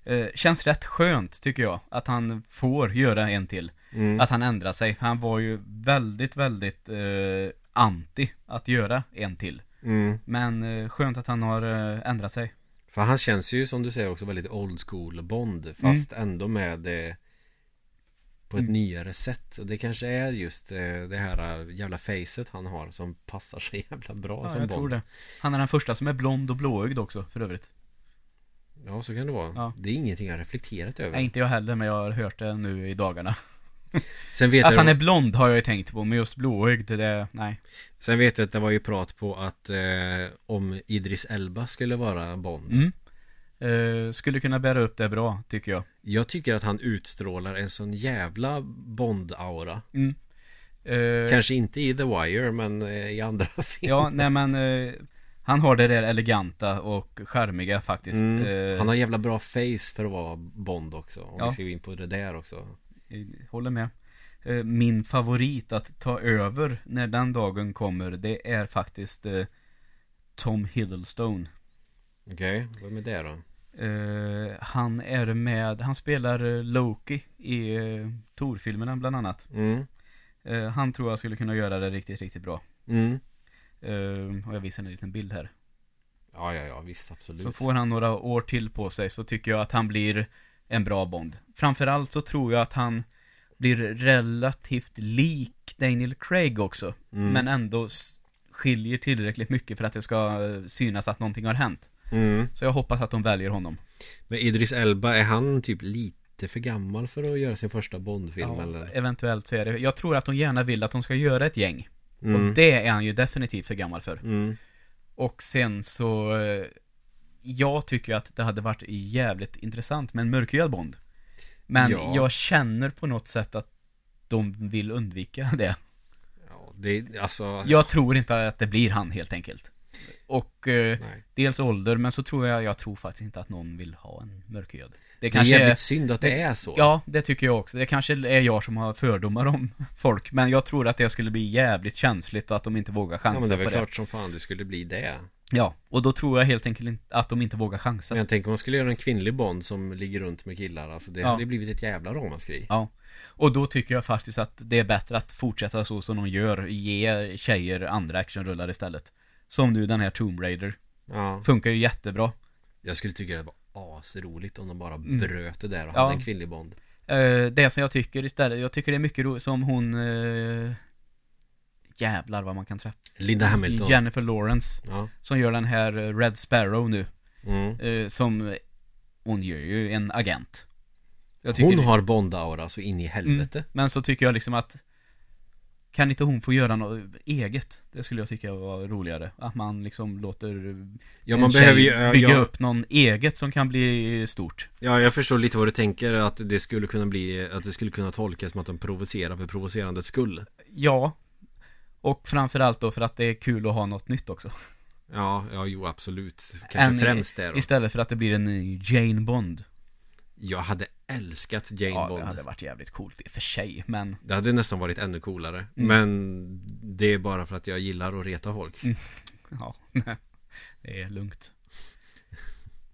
Eh, känns rätt skönt tycker jag att han får göra en till. Mm. Att han ändrar sig. Han var ju väldigt, väldigt eh, anti att göra en till. Mm. Men eh, skönt att han har eh, ändrat sig. För han känns ju som du säger också väldigt old school Bond Fast ändå med det På ett Mm. nyare sätt Och det kanske är just eh, det här eh, jävla facet han har Som passar så jävla bra Ja, som jag Bond tror det. Han är den första som är blond och blåögd också för övrigt. Ja så kan det vara Ja. Det är ingenting jag reflekterat över Nej, inte jag heller, men jag har hört det nu i dagarna. Sen vet, Att jag, han är blond har jag ju tänkt på, men just blåögd, det, nej. sen vet jag att det var ju prat på att eh, Om Idris Elba skulle vara Bond Mm. Eh, skulle kunna bära upp det bra, tycker jag. Jag tycker att han utstrålar en sån jävla Bond-aura Mm. Eh, Kanske inte i The Wire men eh, i andra filmer Ja, nej men eh, Han har det där eleganta och charmiga faktiskt. Mm. Eh, Han har jävla bra face för att vara Bond också Om Ja. vi ska gå in på det där också eh, Håller med. Min favorit att ta över när den dagen kommer, det är faktiskt eh, Tom Hiddleston. Okej, vad är det då? Eh, han är med, han spelar eh, Loki i uh, Tor-filmerna bland annat. Mm, Eh, han tror jag skulle kunna göra det riktigt, riktigt bra. mm. Och jag visar en liten bild här. Ja, ja, ja, visst, absolut Så får han några år till på sig så tycker jag att han blir en bra Bond. Framförallt så tror jag att han blir relativt lik Daniel Craig också. mm. Men ändå skiljer tillräckligt mycket för att det ska synas att någonting har hänt. Mm. Så jag hoppas att de väljer honom. Men Idris Elba, är han typ lite för gammal för att göra sin första Bondfilm Ja, eller? eventuellt så är det. Jag tror att de gärna vill att de ska göra ett gäng. Mm. Och det är han ju definitivt för gammal för. Mm. Och sen så eh, Jag tycker att det hade varit jävligt intressant med en mörkhyad Bond Men Ja. jag känner på något sätt att De vill undvika det Ja, det, alltså Jag tror inte att det blir han helt enkelt Och eh. Dels ålder, men så tror jag Jag tror faktiskt inte att någon vill ha en mörkhyad Det Det är kanske jävligt är, synd att det är så. Ja, det tycker jag också. Det kanske är jag som har fördomar om folk Men jag tror att det skulle bli jävligt känsligt och att de inte vågar Ja chansa men det är på väl det. klart som fan det skulle bli det. Ja, och då tror jag helt enkelt att de inte vågar chansa. Men jag tänker om man skulle göra en kvinnlig Bond som ligger runt med killar Alltså det Ja. hade blivit ett jävla ramaskri. Ja, Och då tycker jag faktiskt att det är bättre att fortsätta så som de gör, ge tjejer andra actionrullar istället. Som nu den här Tomb Raider. Ja. Funkar ju jättebra. Jag skulle tycka det var asroligt om de bara Mm. bröt det där och Ja. hade en kvinnlig Bond. Eh, det som jag tycker istället, jag tycker det är mycket roligt som hon eh, Jävlar vad man kan träffa Linda Hamilton. Jennifer Lawrence Ja. Som gör den här eh, Red Sparrow nu Mm. Som Hon gör ju en agent jag Hon har Bond-aura så in i helvete. Mm, men så tycker jag liksom att Kan inte hon få göra något eget? Det skulle jag tycka var roligare Att man liksom låter Ja, en man behöver ju... ja, bygga ja, upp någon eget som kan bli stort Ja, jag förstår lite vad du tänker att det skulle kunna bli Att det skulle kunna tolkas som att de provocerar för provocerandets skull. Ja Och framförallt då för att det är kul att ha något nytt också Ja, ja, jo absolut. Kanske En- främst det då. Istället för att det blir en Jane Bond Jag hade älskat Jane Ja, Bond. det hade varit jävligt coolt i och för sig, men Det hade nästan varit ännu coolare. Mm. Men det är bara för att jag gillar att reta folk. Mm. ja, det är lugnt.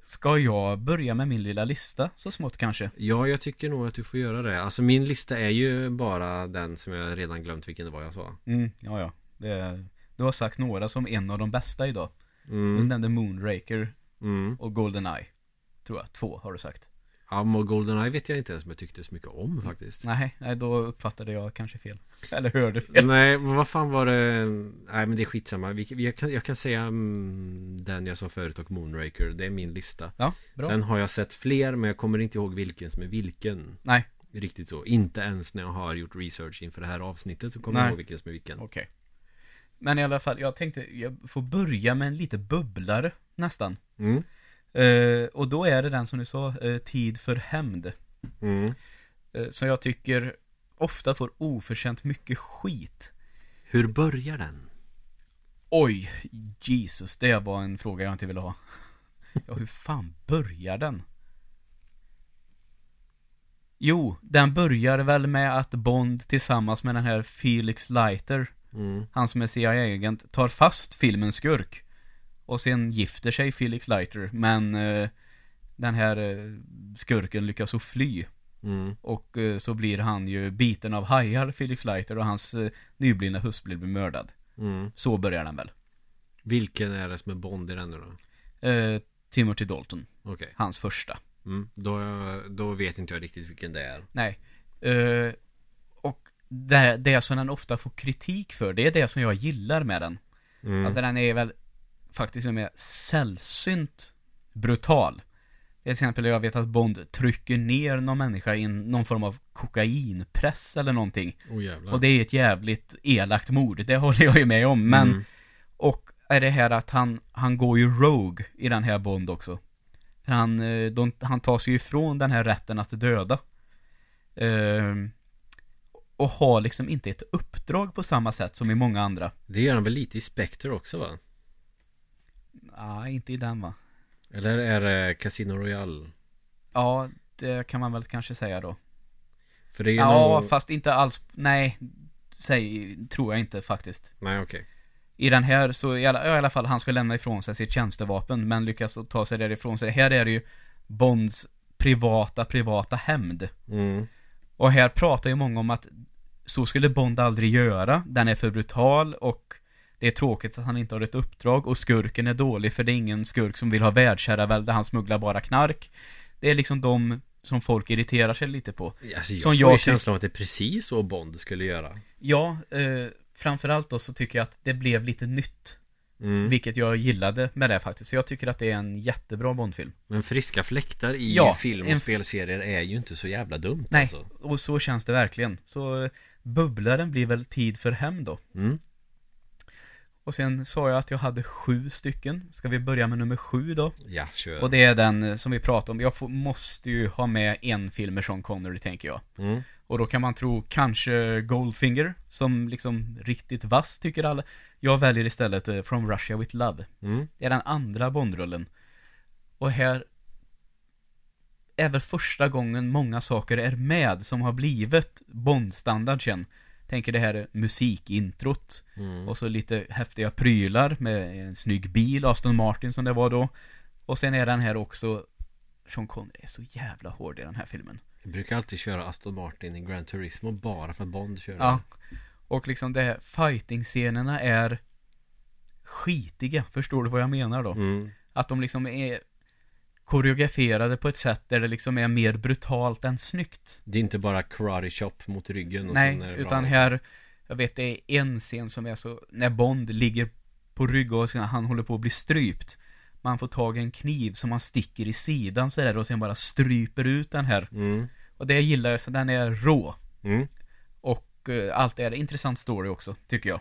Ska jag börja med min lilla lista så smått kanske? Ja, jag tycker nog att du får göra det. Alltså min lista är ju bara den som jag redan glömt vilken det var jag sa. Mm, ja, ja. Det, du har sagt några som en av de bästa idag. Du Mm. nämnde Moonraker Mm. och Goldeneye. Tror jag. Två har du sagt. Men Goldeneye vet jag inte ens om jag tyckte så mycket om faktiskt. Nej, nej, då uppfattade jag kanske fel. Eller hörde fel. Nej, men vad fan var det? Nej, men det är skitsamma. Vi, jag, kan, jag kan säga mm, den jag sa förut och Moonraker. Det är min lista. Ja, bra. Sen har jag sett fler, men jag kommer inte ihåg vilken som är vilken. Nej, Riktigt så. Inte ens när jag har gjort research inför det här avsnittet så kommer Nej. jag ihåg vilken som är vilken. okej. Men i alla fall, jag tänkte jag får börja med en lite bubblare nästan. Mm. Eh, och då är det den som du sa, eh, Tid för hämnd. Mm. Eh, som jag tycker ofta får oförtjänt mycket skit. Hur börjar den? Oj, Jesus, det var en fråga jag inte ville ha. Ja, hur fan börjar den? Jo, den börjar väl med att Bond tillsammans med den här Felix Leiter, Mm. han som är CIA-agent, tar fast filmens skurk. Och sen gifter sig Felix Leiter, men eh, den här eh, skurken lyckas så fly. Mm. Och eh, så blir han ju biten av hajar, Felix Leiter, och hans eh, nyblivna hustru blir mördad. Mm. Så börjar den väl. Vilken är det som är Bond i den nu då? Eh, Timothy Dalton, Okej. hans första. Mm. Då, då vet inte jag riktigt vilken det är. Nej. Eh, och det, det som den ofta får kritik för, det är det som jag gillar med den. Mm. Att den är väl faktiskt mer sällsynt brutal. Till exempel jag vet att Bond trycker ner någon människa i någon form av kokainpress eller någonting. Oh. Och det är ett jävligt elakt mord, det håller jag ju med om. Men, Mm. och är det här att han, han går ju rogue i den här Bond också. För han, eh, de, han tar sig ifrån den här rätten att döda. Ehm, och har liksom inte ett uppdrag på samma sätt som i många andra. Det gör han väl lite i Spectre också va? Nej, inte i den va? Eller är det Casino Royale? Ja, det kan man väl kanske säga då. För det är ju Ja, någon... fast inte alls, nej, säg, tror jag inte faktiskt. Nej okej. I den här så, i alla, i alla fall, han ska lämna ifrån sig sitt tjänstevapen, men lyckas ta sig därifrån. Så här är det ju Bonds privata, privata hämnd. Mm. Och här pratar ju många om att så skulle Bond aldrig göra. Den är för brutal och det är tråkigt att han inte har ett uppdrag och skurken är dålig för det är ingen skurk som vill ha världsherravälde, han smugglar bara knark. Det är liksom de som folk irriterar sig lite på. Alltså, jag Som får jag känslan av att det är precis så Bond skulle göra. Ja, eh, framförallt då så tycker jag att det blev lite nytt. Mm. Vilket jag gillade med det faktiskt. Så jag tycker att det är en jättebra Bondfilm. Men friska fläktar i Ja, film och en- spelserier är ju inte så jävla dumt Nej, alltså. och så känns det verkligen. Så eh, bubblaren blir väl tid för hem då. Mm. Och sen sa jag att jag hade sju stycken. Ska vi börja med nummer sju då? Ja, kör. Och det är den eh, som vi pratade om. Jag får, måste ju ha med en film med Sean Connery tänker jag. Mm. Och då kan man tro kanske Goldfinger, som liksom riktigt vass tycker alla. Jag väljer istället eh, From Russia With Love. Mm. Det är den andra Bondrullen. Och här är väl första gången många saker är med som har blivit Bondstandard sen. Tänker det här musikintrot Mm. och så lite häftiga prylar med en snygg bil, Aston Martin som det var då. Och sen är den här också Sean Connery är så jävla hård i den här filmen. Jag brukar alltid köra Aston Martin i Gran Turismo bara för att Bond kör Ja. Och liksom det fighting-scenerna är skitiga. Förstår du vad jag menar då? Mm. Att de liksom är koreograferade på ett sätt där det liksom är mer brutalt än snyggt. Det är inte bara karate chop mot ryggen och Nej, sen är det utan bra, här, jag vet det är en scen som är så, när Bond ligger på rygg och han håller på att bli strypt. Man får tag i en kniv som man sticker i sidan sådär och sen bara stryper ut den här. liksom. Mm. Och det gillar jag, så den är rå. Mm. Och eh, allt är intressant story också, tycker jag.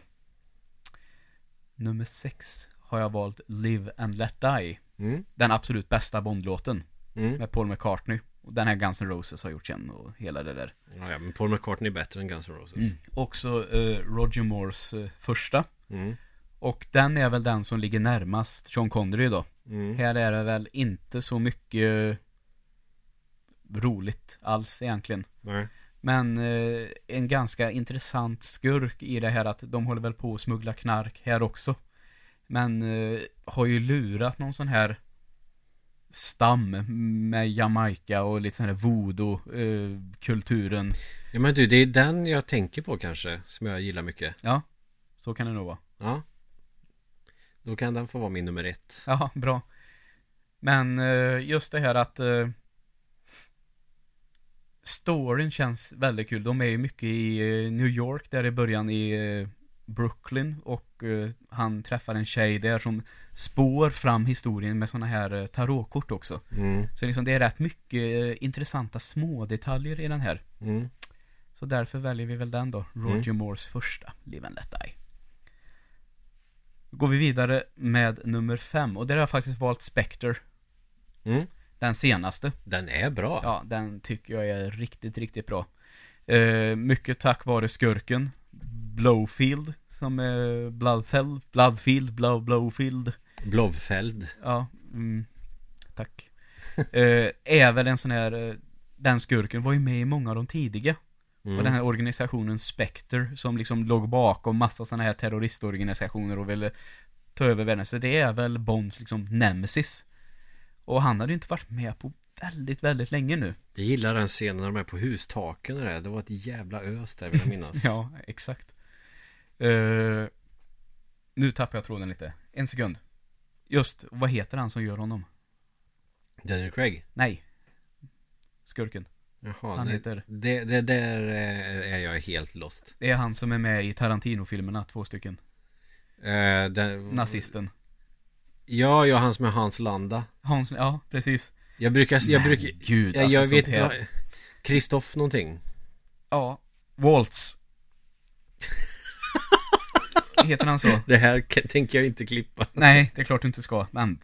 Nummer sex har jag valt Live and Let Die. Mm. Den absolut bästa Bondlåten Mm. med Paul McCartney. Och den här Guns N' Roses har gjort sen och hela det där. Ja, men Paul McCartney är bättre än Guns N' Roses. Också eh, Roger Moores eh, första. Mm. Och den är väl den som ligger närmast Sean Connery då. Mm. Här är det väl inte så mycket roligt alls egentligen. Nej. Men eh, en ganska intressant skurk i det här att de håller väl på att smuggla knark här också. Men eh, har ju lurat någon sån här stam med Jamaica och lite sån här voodoo-kulturen. Ja men du, det är den jag tänker på kanske Som jag gillar mycket ja, så kan det nog vara. Ja Då kan den få vara min nummer ett Ja, bra. Men eh, just det här att eh, storyn känns väldigt kul. De är ju mycket i eh, New York där i början i eh, Brooklyn och eh, han träffar en tjej där som spår fram historien med sådana här eh, tarotkort också. mm. Så liksom det är rätt mycket eh, intressanta små detaljer i den här. Mm. Så därför väljer vi väl den då. Roger Moores första, Live and Let Die. Då går vi vidare med nummer fem och där har jag faktiskt valt Spectre. Mm. Den senaste. Den är bra Ja, den tycker jag är riktigt, riktigt bra. Eh, mycket tack vare skurken Blowfield som är Bloodfeld, Bloodfield, Blow, Blowfield. Blowfeld Ja, mm, tack. Eh, är väl en sån här, eh, den skurken var ju med i många av de tidiga. mm. Och den här organisationen Spectre som liksom låg bakom massa sådana här terroristorganisationer och ville ta över världen. Så det är väl Bonds liksom nemesis. Och han hade ju inte varit med på väldigt, väldigt länge nu. Jag gillar den scenen när de är på hustaken och det Det var ett jävla ös där vill jag minnas Ja, exakt. Eh, nu tappar jag tråden lite. En sekund. Just, vad heter han som gör honom? Daniel Craig Nej. Skurken. Jaha, Han det, heter- det, det där eh, är jag helt lost Det är han som är med i Tarantino-filmerna, två stycken. eh, den, Nazisten. Ja, ja, han som är Hans Landa Hans, ja, precis. Jag brukar, jag Men brukar Gud, jag, alltså jag vet inte Kristoff någonting Ja. Waltz. Heter han så? Det här tänker jag inte klippa Nej, det är klart du inte ska. Men,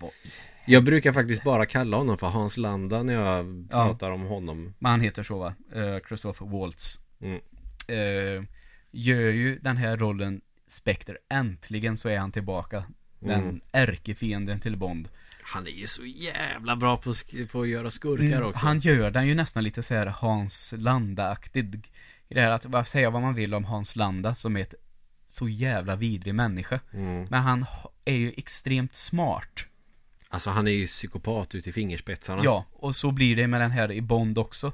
Jag brukar faktiskt bara kalla honom för Hans Landa när jag pratar om honom men han heter så va? Uh, Christopher Waltz. Mm. Eh, gör ju den här rollen Spectre. Äntligen så är han tillbaka. Den Mm. ärkefienden till Bond. Han är ju så jävla bra på, på att göra skurkar Mm, också Han gör den ju nästan lite så här Hans Landa-aktig. I det här att säga vad man vill om Hans Landa som är ett så jävla vidrig människa. mm. Men han ha- är ju extremt smart. Alltså han är ju psykopat ut i fingerspetsarna Ja, och så blir det med den här i Bond också.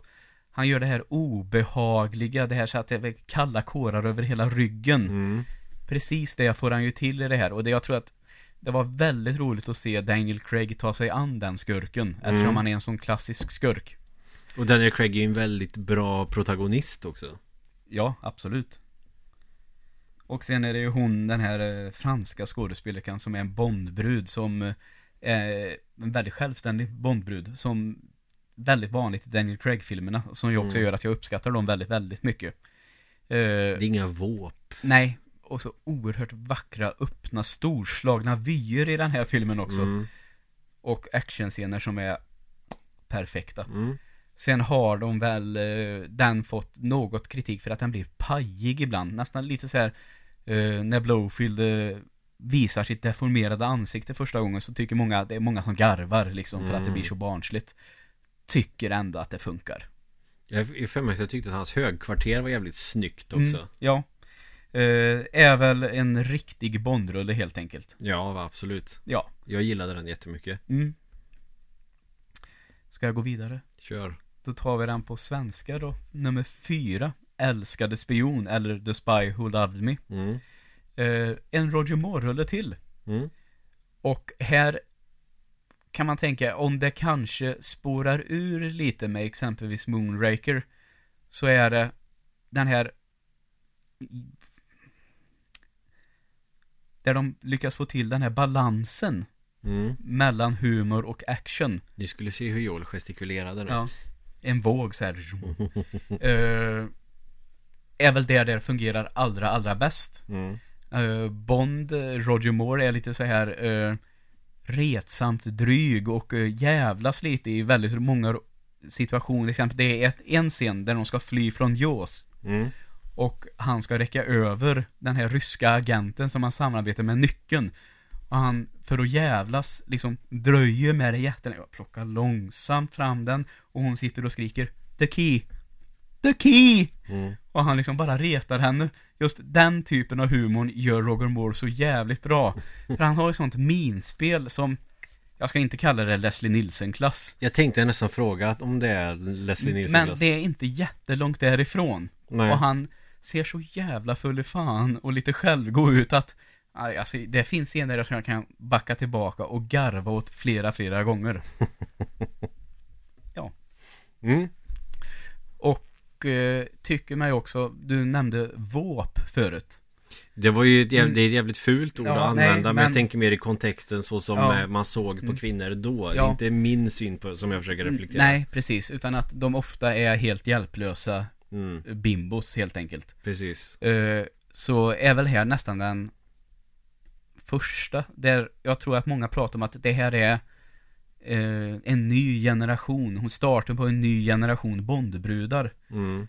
Han gör det här obehagliga, det här så att det är kalla kårar över hela ryggen. mm. Precis det får han ju till i det här. Och det, jag tror att det var väldigt roligt att se Daniel Craig ta sig an den skurken. Eftersom Mm. han är en sån klassisk skurk. Och Daniel Craig är ju en väldigt bra protagonist också Ja, absolut. Och sen är det ju hon, den här eh, franska skådespelerskan som är en Bondbrud som eh, är en väldigt självständig Bondbrud som väldigt vanligt i Daniel Craig-filmerna som ju också Mm. gör att jag uppskattar dem väldigt, väldigt mycket. Eh, Det är inga våp nej, och så oerhört vackra, öppna, storslagna vyer i den här filmen också. mm. Och actionscener som är perfekta. Mm. Sen har de väl eh, den fått något kritik för att den blir pajig ibland. Nästan lite så här eh, när Blowfield eh, visar sitt deformerade ansikte första gången så tycker många, det är många som garvar liksom för att det Mm. blir så barnsligt. Tycker ändå att det funkar. Jag för mig att jag tyckte att hans högkvarter var jävligt snyggt också Mm, ja. Eh, är väl en riktig Bondrulle helt enkelt. Ja, absolut Ja. Jag gillade den jättemycket Mm. Ska jag gå vidare? Kör Då tar vi den på svenska då. Nummer fyra. Älskade spion eller The Spy Who Loved Me. Mm. Eh, en Roger Moore-rulle till. Mm. Och här kan man tänka om det kanske spårar ur lite med exempelvis Moonraker. Så är det den här där de lyckas få till den här balansen Mm. mellan humor och action. Ni skulle se hur Joel gestikulerade nu. Ja. En våg så här. Eh, är väl där det fungerar allra, allra bäst. Mm. Eh, Bond, eh, Roger Moore är lite så här uh, retsamt dryg och uh, jävlas lite i väldigt många situationer. Till exempel, det är ett, en scen där de ska fly från Jaws. Mm. Och han ska räcka över den här ryska agenten som han samarbetar med nyckeln. Och han, för att jävlas, liksom dröjer med det jätten. Jag plockar långsamt fram den och hon sitter och skriker The key! The key! Mm. Och han liksom bara retar henne. Just den typen av humorn gör Roger Moore så jävligt bra. För han har ett sånt minspel som, jag ska inte kalla det Leslie Nielsen-klass. Jag tänkte nästan fråga om det är Leslie Nielsen Men det är inte jättelångt därifrån. Nej. Och han ser så jävla full i fan och lite självgod ut att Alltså, det finns scener där som jag kan backa tillbaka och garva åt flera, flera gånger. Mm. Och eh, tycker mig också, du nämnde våp förut. Det var ju ett jävligt, det är ett jävligt fult ord Ja, att nej, använda men, men- jag tänker mer i kontexten så som Ja. eh, man såg på Mm. kvinnor då Ja. Inte min syn på som jag försöker reflektera Nej, precis. Utan att de ofta är helt hjälplösa mm. bimbos helt enkelt. Precis Eh, så är väl här nästan den första, där jag tror att många pratar om att det här är eh, en ny generation, hon startar på en ny generation Bondbrudar. mm.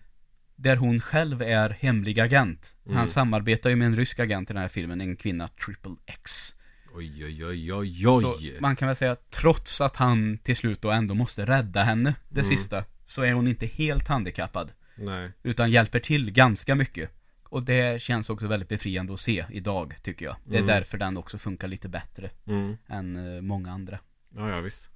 Där hon själv är hemlig agent. Mm. Han samarbetar ju med en rysk agent i den här filmen, en kvinna, Triple X. Oj oj oj oj oj Så man kan väl säga att trots att han till slut då ändå måste rädda henne, det Mm. sista, så är hon inte helt handikappad. Nej Utan hjälper till ganska mycket. Och det känns också väldigt befriande att se idag, tycker jag. Det är Mm. därför den också funkar lite bättre mm. än eh, många andra. Ja ja visst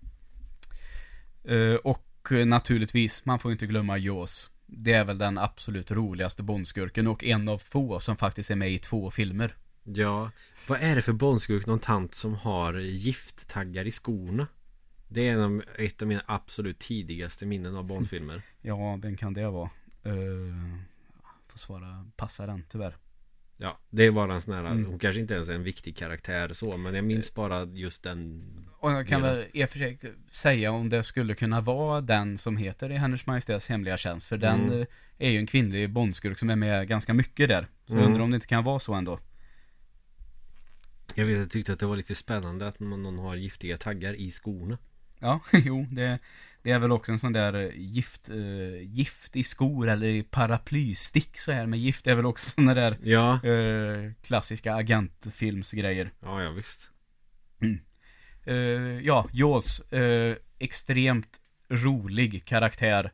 Eh, och eh, naturligtvis, man får inte glömma Jaws. Det är väl den absolut roligaste Bondskurken och en av få som faktiskt är med i två filmer. Ja Vad är det för bondskurk någon tant som har gifttaggar i skorna? Det är en av, ett av mina absolut tidigaste minnen av Bondfilmer Ja, vem kan det vara? Uh, får svara, passar den tyvärr. Ja, det var en sån här, Mm. hon kanske inte ens är en viktig karaktär så Men jag minns bara just den Och jag kan väl i och för sig säga om det skulle kunna vara den som heter i Hennes Majestäts Hemliga Tjänst. För den Mm. är ju en kvinnlig bondskurk som är med ganska mycket där. Så jag Mm. undrar om det inte kan vara så ändå. Jag vet, jag tyckte att det var lite spännande att någon har giftiga taggar i skorna Ja, jo, det, det är väl också en sån där eh, gift, eh, gift i skor eller i paraplystick så här med gift. Det är väl också såna där Ja, eh, klassiska agentfilmsgrejer. ja, ja visst Eh, ja, Jaws. eh, extremt rolig karaktär.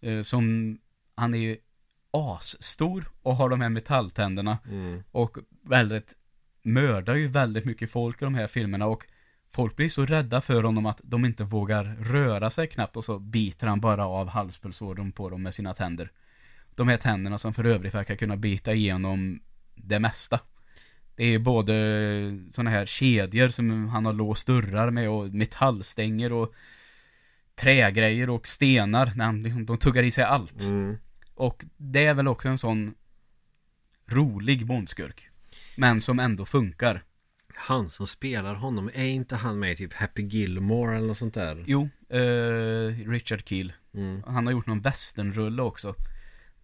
eh, som, han är ju asstor och har de här metalltänderna. mm. Och väldigt, mördar ju väldigt mycket folk i de här filmerna och folk blir så rädda för honom att de inte vågar röra sig knappt och så biter han bara av halspulsådern på dem med sina tänder. De här tänderna som för övrigt verkar kunna bita igenom det mesta. Det är både sådana här kedjor som han har låst dörrar med och metallstänger och trägrejer och stenar. När han, liksom, de tuggar i sig allt. Mm. Och det är väl också en sån rolig bondskurk. Men som ändå funkar. Han som spelar honom, är inte han med i typ Happy Gilmore eller något sånt där? Jo, eh, Richard Keel. Mm. Han har gjort någon westernrulle också.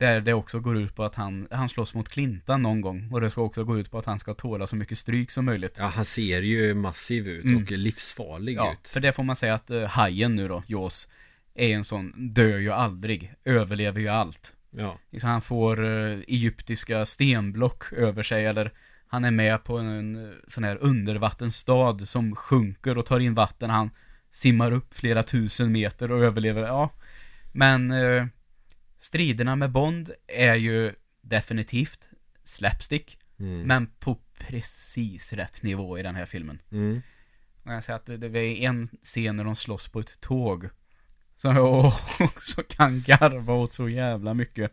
Där det också går ut på att han, han slåss mot Clintan någon gång. Och det ska också gå ut på att han ska tåla så mycket stryk som möjligt. Ja, han ser ju massiv ut Mm. och livsfarlig Ja, ut för det får man säga att uh, Hajen nu då, Jaws, är en sån, dör ju aldrig, överlever ju allt. Ja, Liksom han får eh, egyptiska stenblock över sig eller han är med på en eh, sån här undervattensstad som sjunker och tar in vatten. Han simmar upp flera tusen meter och överlever. Ja, men eh, striderna med Bond är ju definitivt slapstick, mm. men på precis rätt nivå i den här filmen. Mm. Jag säger att det det är en scen när de slåss på ett tåg Så jag också kan garva åt så jävla mycket.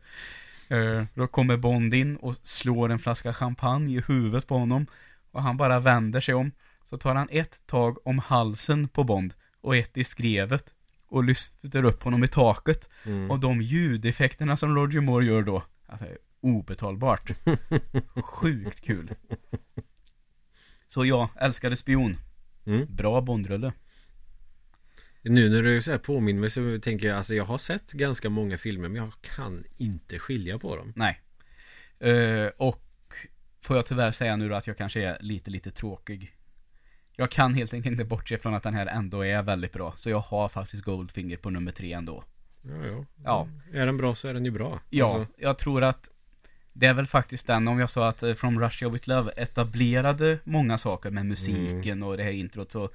Eh, då kommer Bond in och slår en flaska champagne i huvudet på honom. Och han bara vänder sig om. Så tar han ett tag om halsen på Bond och ett i skrevet. Och lyfter upp honom i taket. Mm. Och de ljudeffekterna som Roger Moore gör då. Alltså, obetalbart. Sjukt kul. Så ja, älskade spion. Mm. Bra Bondrulle. Nu när du så här påminner mig så tänker jag alltså jag har sett ganska många filmer men jag kan inte skilja på dem. Nej. Eh, och får jag tyvärr säga nu då att jag kanske är lite, lite tråkig. Jag kan helt enkelt inte bortse från att den här ändå är väldigt bra. Så jag har faktiskt Goldfinger på nummer tre ändå. Ja, ja. Ja. Är den bra så är den ju bra. Ja, Alltså, jag tror att det är väl faktiskt den, om jag sa att eh, From Russia With Love etablerade många saker med musiken och det här introt så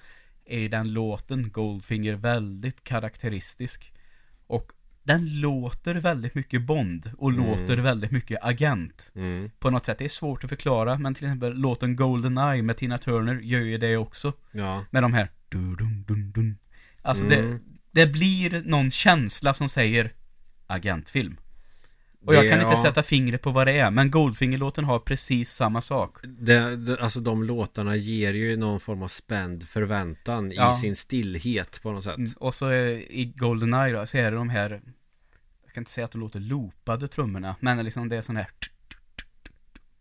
är den låten Goldfinger väldigt karaktäristisk. Och den låter väldigt mycket Bond och Mm. låter väldigt mycket agent. mm, På något sätt, det är svårt att förklara, men till exempel låten Goldeneye med Tina Turner gör ju det också. ja. Med de här du dum dum dum Alltså Mm. det, det blir någon känsla som säger agentfilm. Och jag kan inte ja. sätta fingret på vad det är, men Goldfinger-låten har precis samma sak. Det, det, alltså de låtarna ger ju någon form av spänd förväntan Ja. i sin stillhet på något sätt. Mm, Och så i Goldeneye då, så är det de här Jag kan inte säga att de låter loopade trummorna, men liksom det är sån här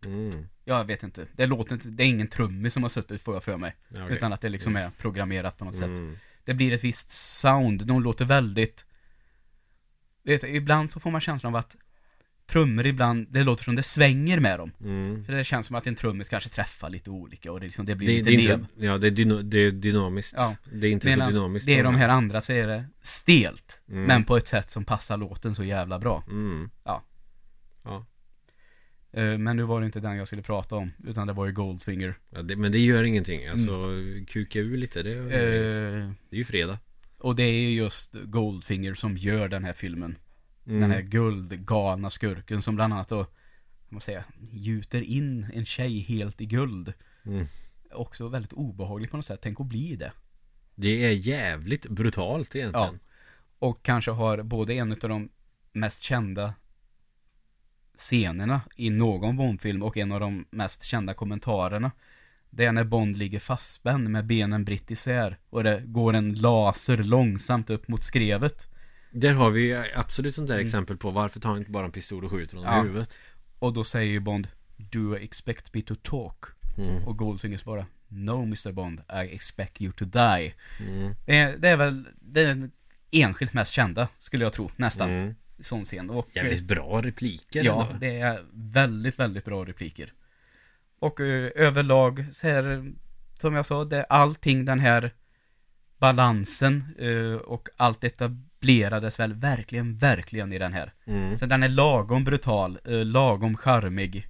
Mm. Jag vet inte, det låter inte, det är ingen trummis som har suttit får jag för mig. Ja. Utan att det liksom är programmerat på något sätt. Mm. Det blir ett visst sound, de låter väldigt Vet ibland så får man känslan av att Trummor ibland, det låter som det svänger med dem Mm. För det känns som att en trummis kanske träffar lite olika och det, liksom, det blir Det, lite det, inte, ja, det, är dyno, det är dynamiskt. Ja. Det är inte Medans så dynamiskt. det är de här andra så är det stelt Mm. Men på ett sätt som passar låten så jävla bra Mm. Ja. Ja. Eh, Men nu var det inte den jag skulle prata om Utan det var ju Goldfinger Ja, det, men det gör ingenting. Alltså, kuka ur lite. Det, Mm. Eh, det är ju fredag. Och det är just Goldfinger som gör den här filmen Mm. Den här guldgalna skurken som bland annat då, man säga, gjuter in en tjej helt i guld. Mm. Också väldigt obehagligt på något sätt, tänk att bli det. Det är jävligt brutalt egentligen. Och kanske har både en av de mest kända scenerna i någon Bondfilm och en av de mest kända kommentarerna. Det är när Bond ligger fastspänd med benen britt isär och det går en laser långsamt upp mot skrevet. Där har vi absolut sånt där Mm. exempel på varför tar han inte bara en pistol och skjuter honom Ja. i huvudet. Och då säger ju Bond Do you expect me to talk? Mm. Och Goldfinger svarar No Mr Bond, I expect you to die. Mm. Det är, det är väl den enskilt mest kända, skulle jag tro, nästan. Mm. Sån scen. Och, Jävligt bra repliker Ja, ändå. det är väldigt, väldigt bra repliker. Och eh, överlag så är som jag sa, det är allting den här balansen eh, och allt etablerades väl verkligen, verkligen i den här. Mm. Så den är lagom brutal, eh, lagom charmig,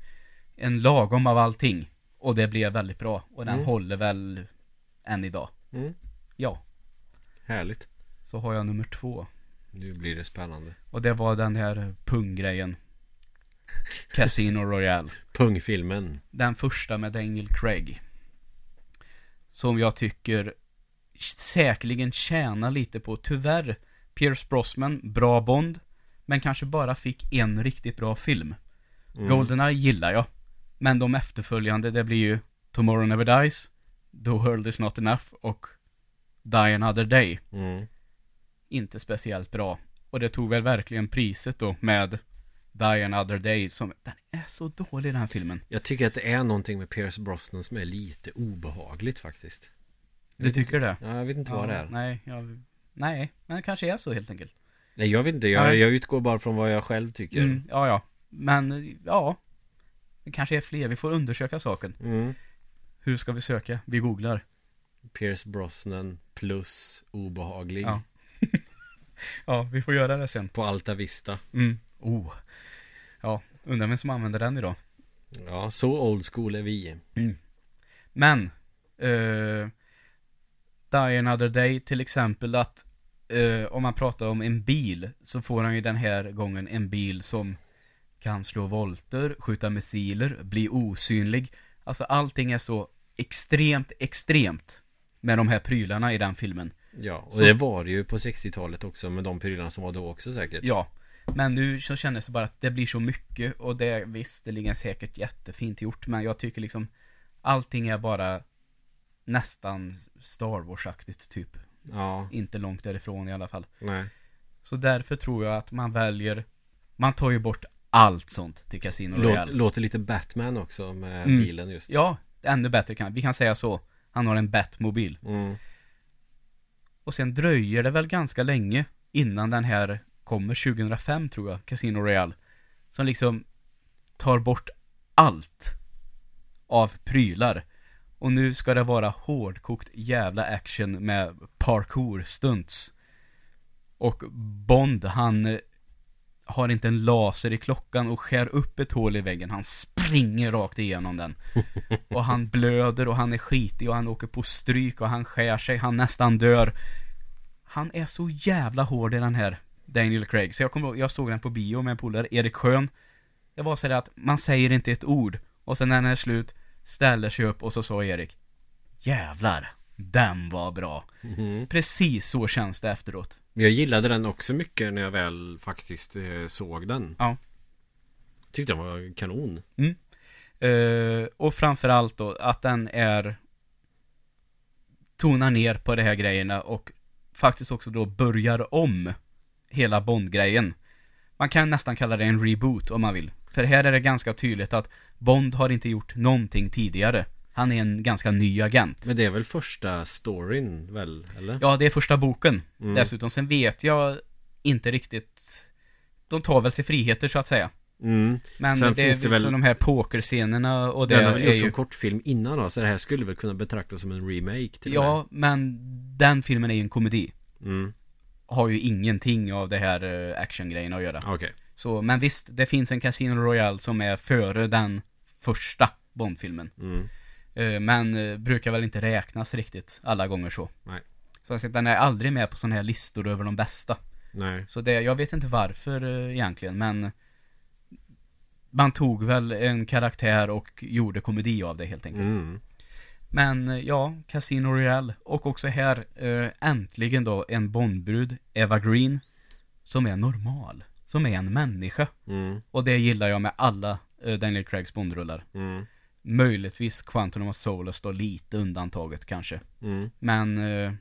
en lagom av allting. Och det blev väldigt bra. Och den Mm. håller väl än idag. Mm. Ja, Härligt. så har jag nummer två. Nu blir det spännande. Och det var den här punggrejen. Casino Royale. Pungfilmen. Den första med Daniel Craig. Som jag tycker säkerligen tjänar lite på, tyvärr, Pierce Brosnan, bra Bond, men kanske bara fick en riktigt bra film. Mm. Goldeneye gillar jag, men de efterföljande, det blir ju Tomorrow Never Dies, The World Is Not Enough och Die Another Day. Mm. Inte speciellt bra. Och det tog väl verkligen priset då med Die Another Day som, den är så dålig den här filmen. Jag tycker att det är någonting med Pierce Brosnan som är lite obehagligt faktiskt. Jag Du tycker det? inte- Ja, jag vet inte vad det är. Nej, jag, nej, men det kanske är så helt enkelt. Nej, jag vet inte. Jag, jag utgår bara från vad jag själv tycker. Mm, ja, ja. Men, ja. Det kanske är fler, vi får undersöka saken. Mm. Hur ska vi söka? Vi googlar. Pierce Brosnan plus obehaglig. Ja. Ja, vi får göra det sen. På Alta Vista. Mm. Oh. Ja, undrar vem som använder den idag. Ja, så old school är vi. Men, eh, Die Another Day till exempel att eh, om man pratar om en bil så får han ju den här gången en bil som kan slå volter, skjuta missiler, bli osynlig. Alltså allting är så extremt, extremt med de här prylarna i den filmen. Ja, och Så- det var det ju på 60-talet också med de prylarna som var då också säkert. Ja, men nu så kändes det bara att det blir så mycket och det visst, det ligger säkert jättefint gjort, men jag tycker liksom allting är bara nästan Star Wars-aktigt typ. Ja, Inte långt därifrån i alla fall. nej. Så därför tror jag att man väljer, man tar ju bort allt sånt till Casino Låt, Royale. låter lite Batman också med Mm. bilen just. Ja, ännu bättre kan vi kan säga så. Han har en Batmobil. Mm. Och sen dröjer det väl ganska länge innan den här kommer 2005 tror jag, Casino Royale. Som liksom tar bort allt av prylar. Och nu ska det vara hårdkokt jävla action med parkour stunts. Och Bond, han eh, har inte en laser i klockan och skär upp ett hål i väggen. Han springer rakt igenom den. Och han blöder och han är skitig och han åker på stryk och han skär sig, han nästan dör. Han är så jävla hård i den här Daniel Craig. Så jag kommer jag såg den på bio med en polare, Erik Schön. Det var så att man säger inte ett ord. Och sen när den är slut, ställer sig upp och så sa Erik Jävlar, den var bra. Mhm. Precis så känns det efteråt. Jag gillade den också mycket när jag väl faktiskt eh, såg den. Ja. Tyckte den var kanon. Eh, och framförallt då att den är tonar ner på de här grejerna och faktiskt också då börjar om hela Bond-grejen. Man kan nästan kalla det en reboot om man vill. För här är det ganska tydligt att Bond har inte gjort någonting tidigare. Han är en ganska ny agent. Men det är väl första storyn väl? Eller? Ja, det är första boken. Mm. Dessutom, sen vet jag inte riktigt De tar väl sig friheter så att säga. Mm. Men Sen det är finns det väl väl- de här pokerscenerna och det Den har väl gjort ju som kortfilm innan då, så det här skulle väl kunna betraktas som en remake till. Ja, men den filmen är ju en komedi. Mm. Har ju ingenting av det här uh, actiongrejen att göra. Okej. Så, men visst, det finns en Casino Royale som är före den första Bond-filmen. Mm. Eh, men eh, brukar väl inte räknas riktigt alla gånger så. Nej. Så att den är aldrig med på sådana här listor över de bästa. Nej. Så det, jag vet inte varför eh, egentligen, men man tog väl en karaktär och gjorde komedi av det helt enkelt. Mm. Men ja, Casino Royale. Och också här, äntligen då, en Bondbrud, Eva Green, som är normal. Som är en människa. Mm. Och det gillar jag med alla eh, Daniel Craigs Bondrullar. Mm. Möjligtvis Quantum of Solace då lite undantaget kanske. Mm. Men eh,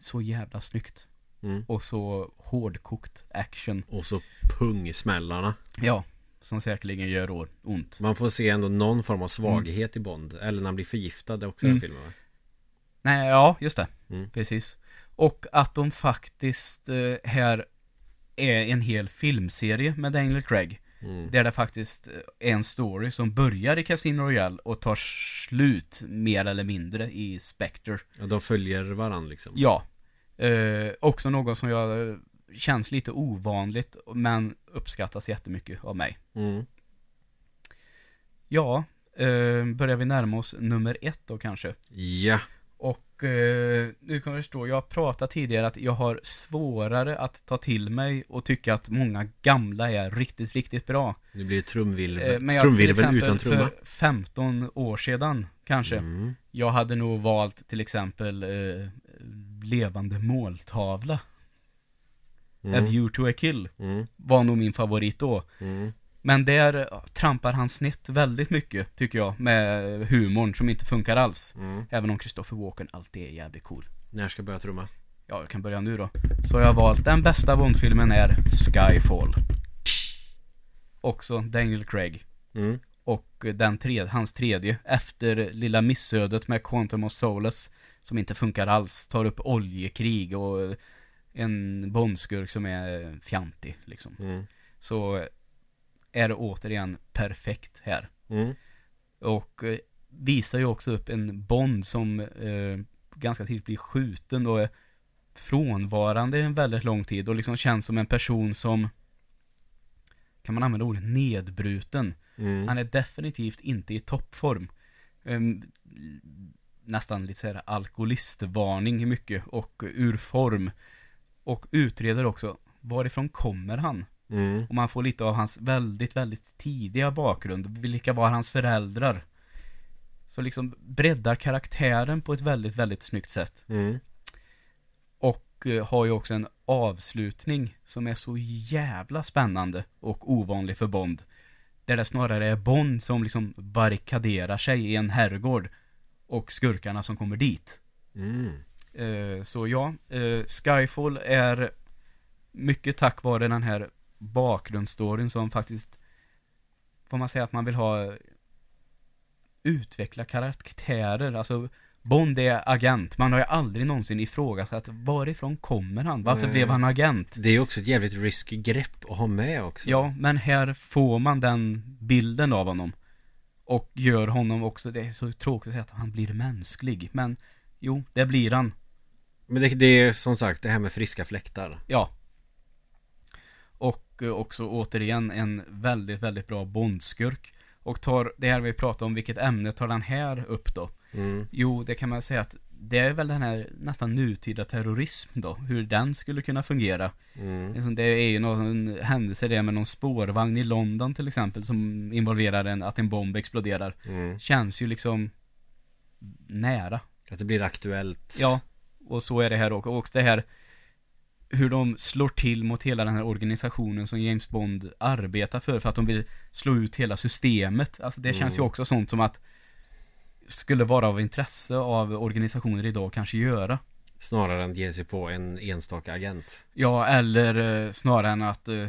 så jävla snyggt. Mm. Och så hårdkokt action. Och så pungsmällarna. Ja, som säkerligen gör ont. Man får se ändå någon form av svaghet i Bond. Eller när han blir förgiftad också i Mm. den filmen va? Nej, ja, just det. Mm. Precis. Och att de faktiskt eh, här är en hel filmserie med Daniel Craig. Mm. Där det faktiskt eh, är en story som börjar i Casino Royale och tar slut mer eller mindre i Spectre. Ja, de följer varandra liksom. Ja. Eh, också något som jag eh, känns lite ovanligt men uppskattas jättemycket av mig. Mm. Ja, eh, börjar vi närma oss nummer ett då kanske. Ja. Och eh, du kan förstå, jag har pratat tidigare att jag har svårare att ta till mig och tycka att många gamla är riktigt, riktigt bra. Nu blir det trumvirvel, Eh, men jag till trumvirvel utan trumma. för 15 år sedan kanske. Mm. Jag hade nog valt till exempel eh, Levande måltavla. A Mm. View to a Kill Mm. var nog min favorit då. Mm. Men där trampar han snett väldigt mycket, tycker jag, med humorn som inte funkar alls. Mm. Även om Christopher Walken alltid är jävligt cool. När ska jag börja trumma? Ja, jag kan börja nu då. Så har jag valt den bästa Bond-filmen är Skyfall. Också Daniel Craig. Mm. Och den tredje, hans tredje, efter lilla missödet med Quantum of Solace, som inte funkar alls, tar upp oljekrig och en Bondskurk som är fjantig, liksom. Mm. Så är det återigen perfekt här. Mm. Och eh, visar ju också upp en Bond som eh, ganska tidigt blir skjuten och är frånvarande en väldigt lång tid och liksom känns som en person som kan man använda ordet nedbruten. Mm. Han är definitivt inte i toppform. Ehm, nästan lite såhär alkoholistvarning mycket och ur form. Och utreder också, varifrån kommer han? Mm. Och man får lite av hans väldigt, väldigt tidiga bakgrund. Vilka var hans föräldrar? Så liksom breddar karaktären på ett väldigt, väldigt snyggt sätt. Mm. Och eh, har ju också en avslutning som är så jävla spännande och ovanlig för Bond. Där det snarare är Bond som liksom barrikaderar sig i en herrgård och skurkarna som kommer dit. Mm. Eh, så ja, eh, Skyfall är mycket tack vare den här bakgrundsstoryn som faktiskt får man säga att man vill ha utveckla karaktärer, alltså Bond är agent, man har ju aldrig någonsin ifrågasatt varifrån kommer han? Varför Nej. blev han agent? Det är också ett jävligt risky grepp att ha med också. Ja, men här får man den bilden av honom. Och gör honom också, det är så tråkigt att säga att han blir mänsklig, men jo, det blir han. Men det, det är som sagt det här med friska fläktar. Ja. Och eh, också återigen en väldigt, väldigt bra bondskurk. Och tar det här vi pratar om, vilket ämne tar den här upp då? Mm. Jo, det kan man säga att det är väl den här nästan nutida terrorism då, hur den skulle kunna fungera. Mm. Liksom, Det är ju någon händelse det med någon spårvagn i London till exempel som involverar en, att en bomb exploderar. Mm. Känns ju liksom nära. Att det blir aktuellt. Ja, och så är det här också. Och det här hur de slår till mot hela den här organisationen som James Bond arbetar för, för att de vill slå ut hela systemet. Alltså det känns ju Mm. också sånt som att skulle vara av intresse av organisationer idag att kanske göra. Snarare än ge sig på en enstaka agent. Ja, eller eh, snarare än att eh,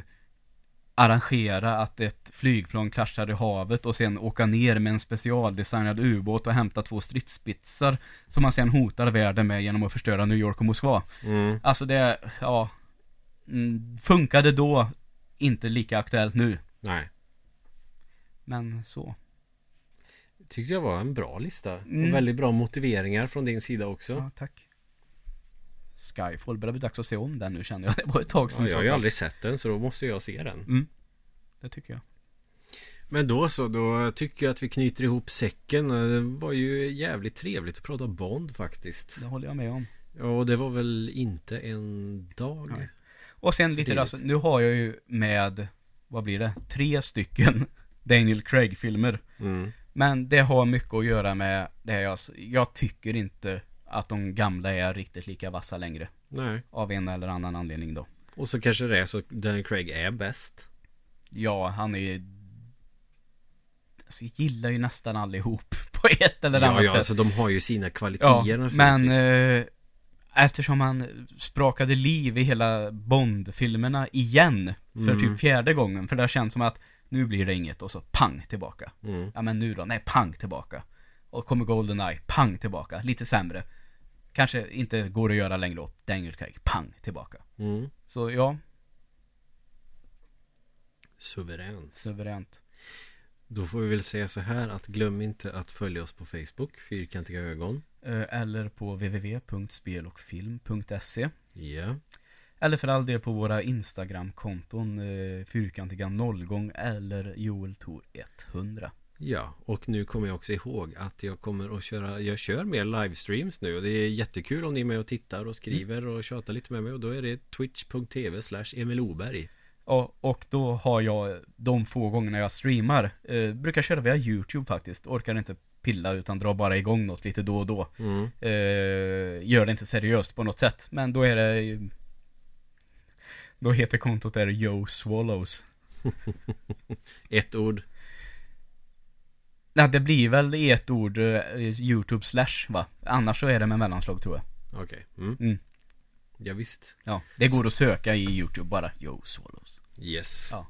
arrangera att ett flygplan kraschar i havet och sen åka ner med en specialdesignad ubåt och hämta två stridsspetsar som man sen hotar världen med genom att förstöra New York och Moskva. Mm. Alltså det, ja, mm, funkade då, inte lika aktuellt nu. Nej. Men så. Tyckte jag var en bra lista. Mm. Och väldigt bra motiveringar från din sida också. Ja, tack. Skyfall, börjar bli dags att se om den nu känner jag. Det var ett tag sedan Ja, jag har ju aldrig sett den så då måste jag se den. Mm. Det tycker jag. Men då så, då tycker jag att vi knyter ihop säcken. Det var ju jävligt trevligt att prata Bond faktiskt. Det håller jag med om. Ja, och det var väl inte en dag. Nej. Och sen lite alltså, nu har jag ju med, vad blir det? Tre stycken Daniel Craig-filmer. Mm. Men det har mycket att göra med det jag, jag tycker inte att de gamla är riktigt lika vassa längre. Nej. Av en eller annan anledning då. Och så kanske det är så att Daniel Craig är bäst. Ja, han är ju... Alltså, jag gillar ju nästan allihop på ett eller Ja, annat ja, sätt. alltså de har ju sina kvaliteter Ja, men eh, eftersom han sprakade liv i hela Bond-filmerna igen för Mm. typ fjärde gången, för det har känts som att nu blir det inget och så pang tillbaka. Mm. Ja men nu då, nej pang tillbaka. Och kommer Goldeneye, pang tillbaka, lite sämre. Kanske inte går att göra längre upp, Daniel Craig, pang tillbaka. Mm. Så ja, Suveränt. suveränt. Då får vi väl säga så här att glöm inte att följa oss på Facebook, Fyrkantiga ögon. Eh, Eller på www.spelochfilm.se Ja. Eller för all del på våra Instagram-konton eh, Fyrkantiga nollgång eller Joel Tor 100 Ja, och nu kommer jag också ihåg att jag kommer att köra, jag kör mer livestreams nu och det är jättekul om ni är med och tittar och skriver och tjatar lite med mig och då är det twitch.tv slash Emil Oberg. och, och då har jag de få gångerna jag streamar eh, Brukar köra via YouTube faktiskt Orkar inte pilla utan drar bara igång något lite då och då Mm. eh, Gör det inte seriöst på något sätt Men då är det Då heter kontot där Yo Swallows Ett ord. Nej det blir väl i ett ord eh, YouTube slash va? Annars så är det med mellanslag tror jag Okej. Mm. Mm. Ja, visst. Ja, det går att söka i YouTube bara Yo Swallows Yes. Ja.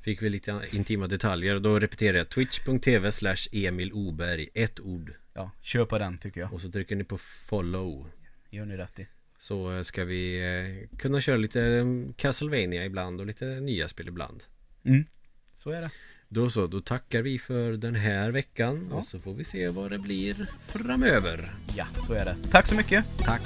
Fick vi lite intima detaljer. Då repeterar jag twitch.tv slash Emil Oberg. Ett ord. Ja, kör på den tycker jag Och så trycker ni på follow. Gör ni rätt i Så eh, ska vi eh, kunna köra lite eh, Castlevania ibland och lite nya spel ibland. Mm, så är det Då så, då tackar vi för den här veckan Ja. och så får vi se vad det blir framöver. Ja, så är det Tack så mycket Tack!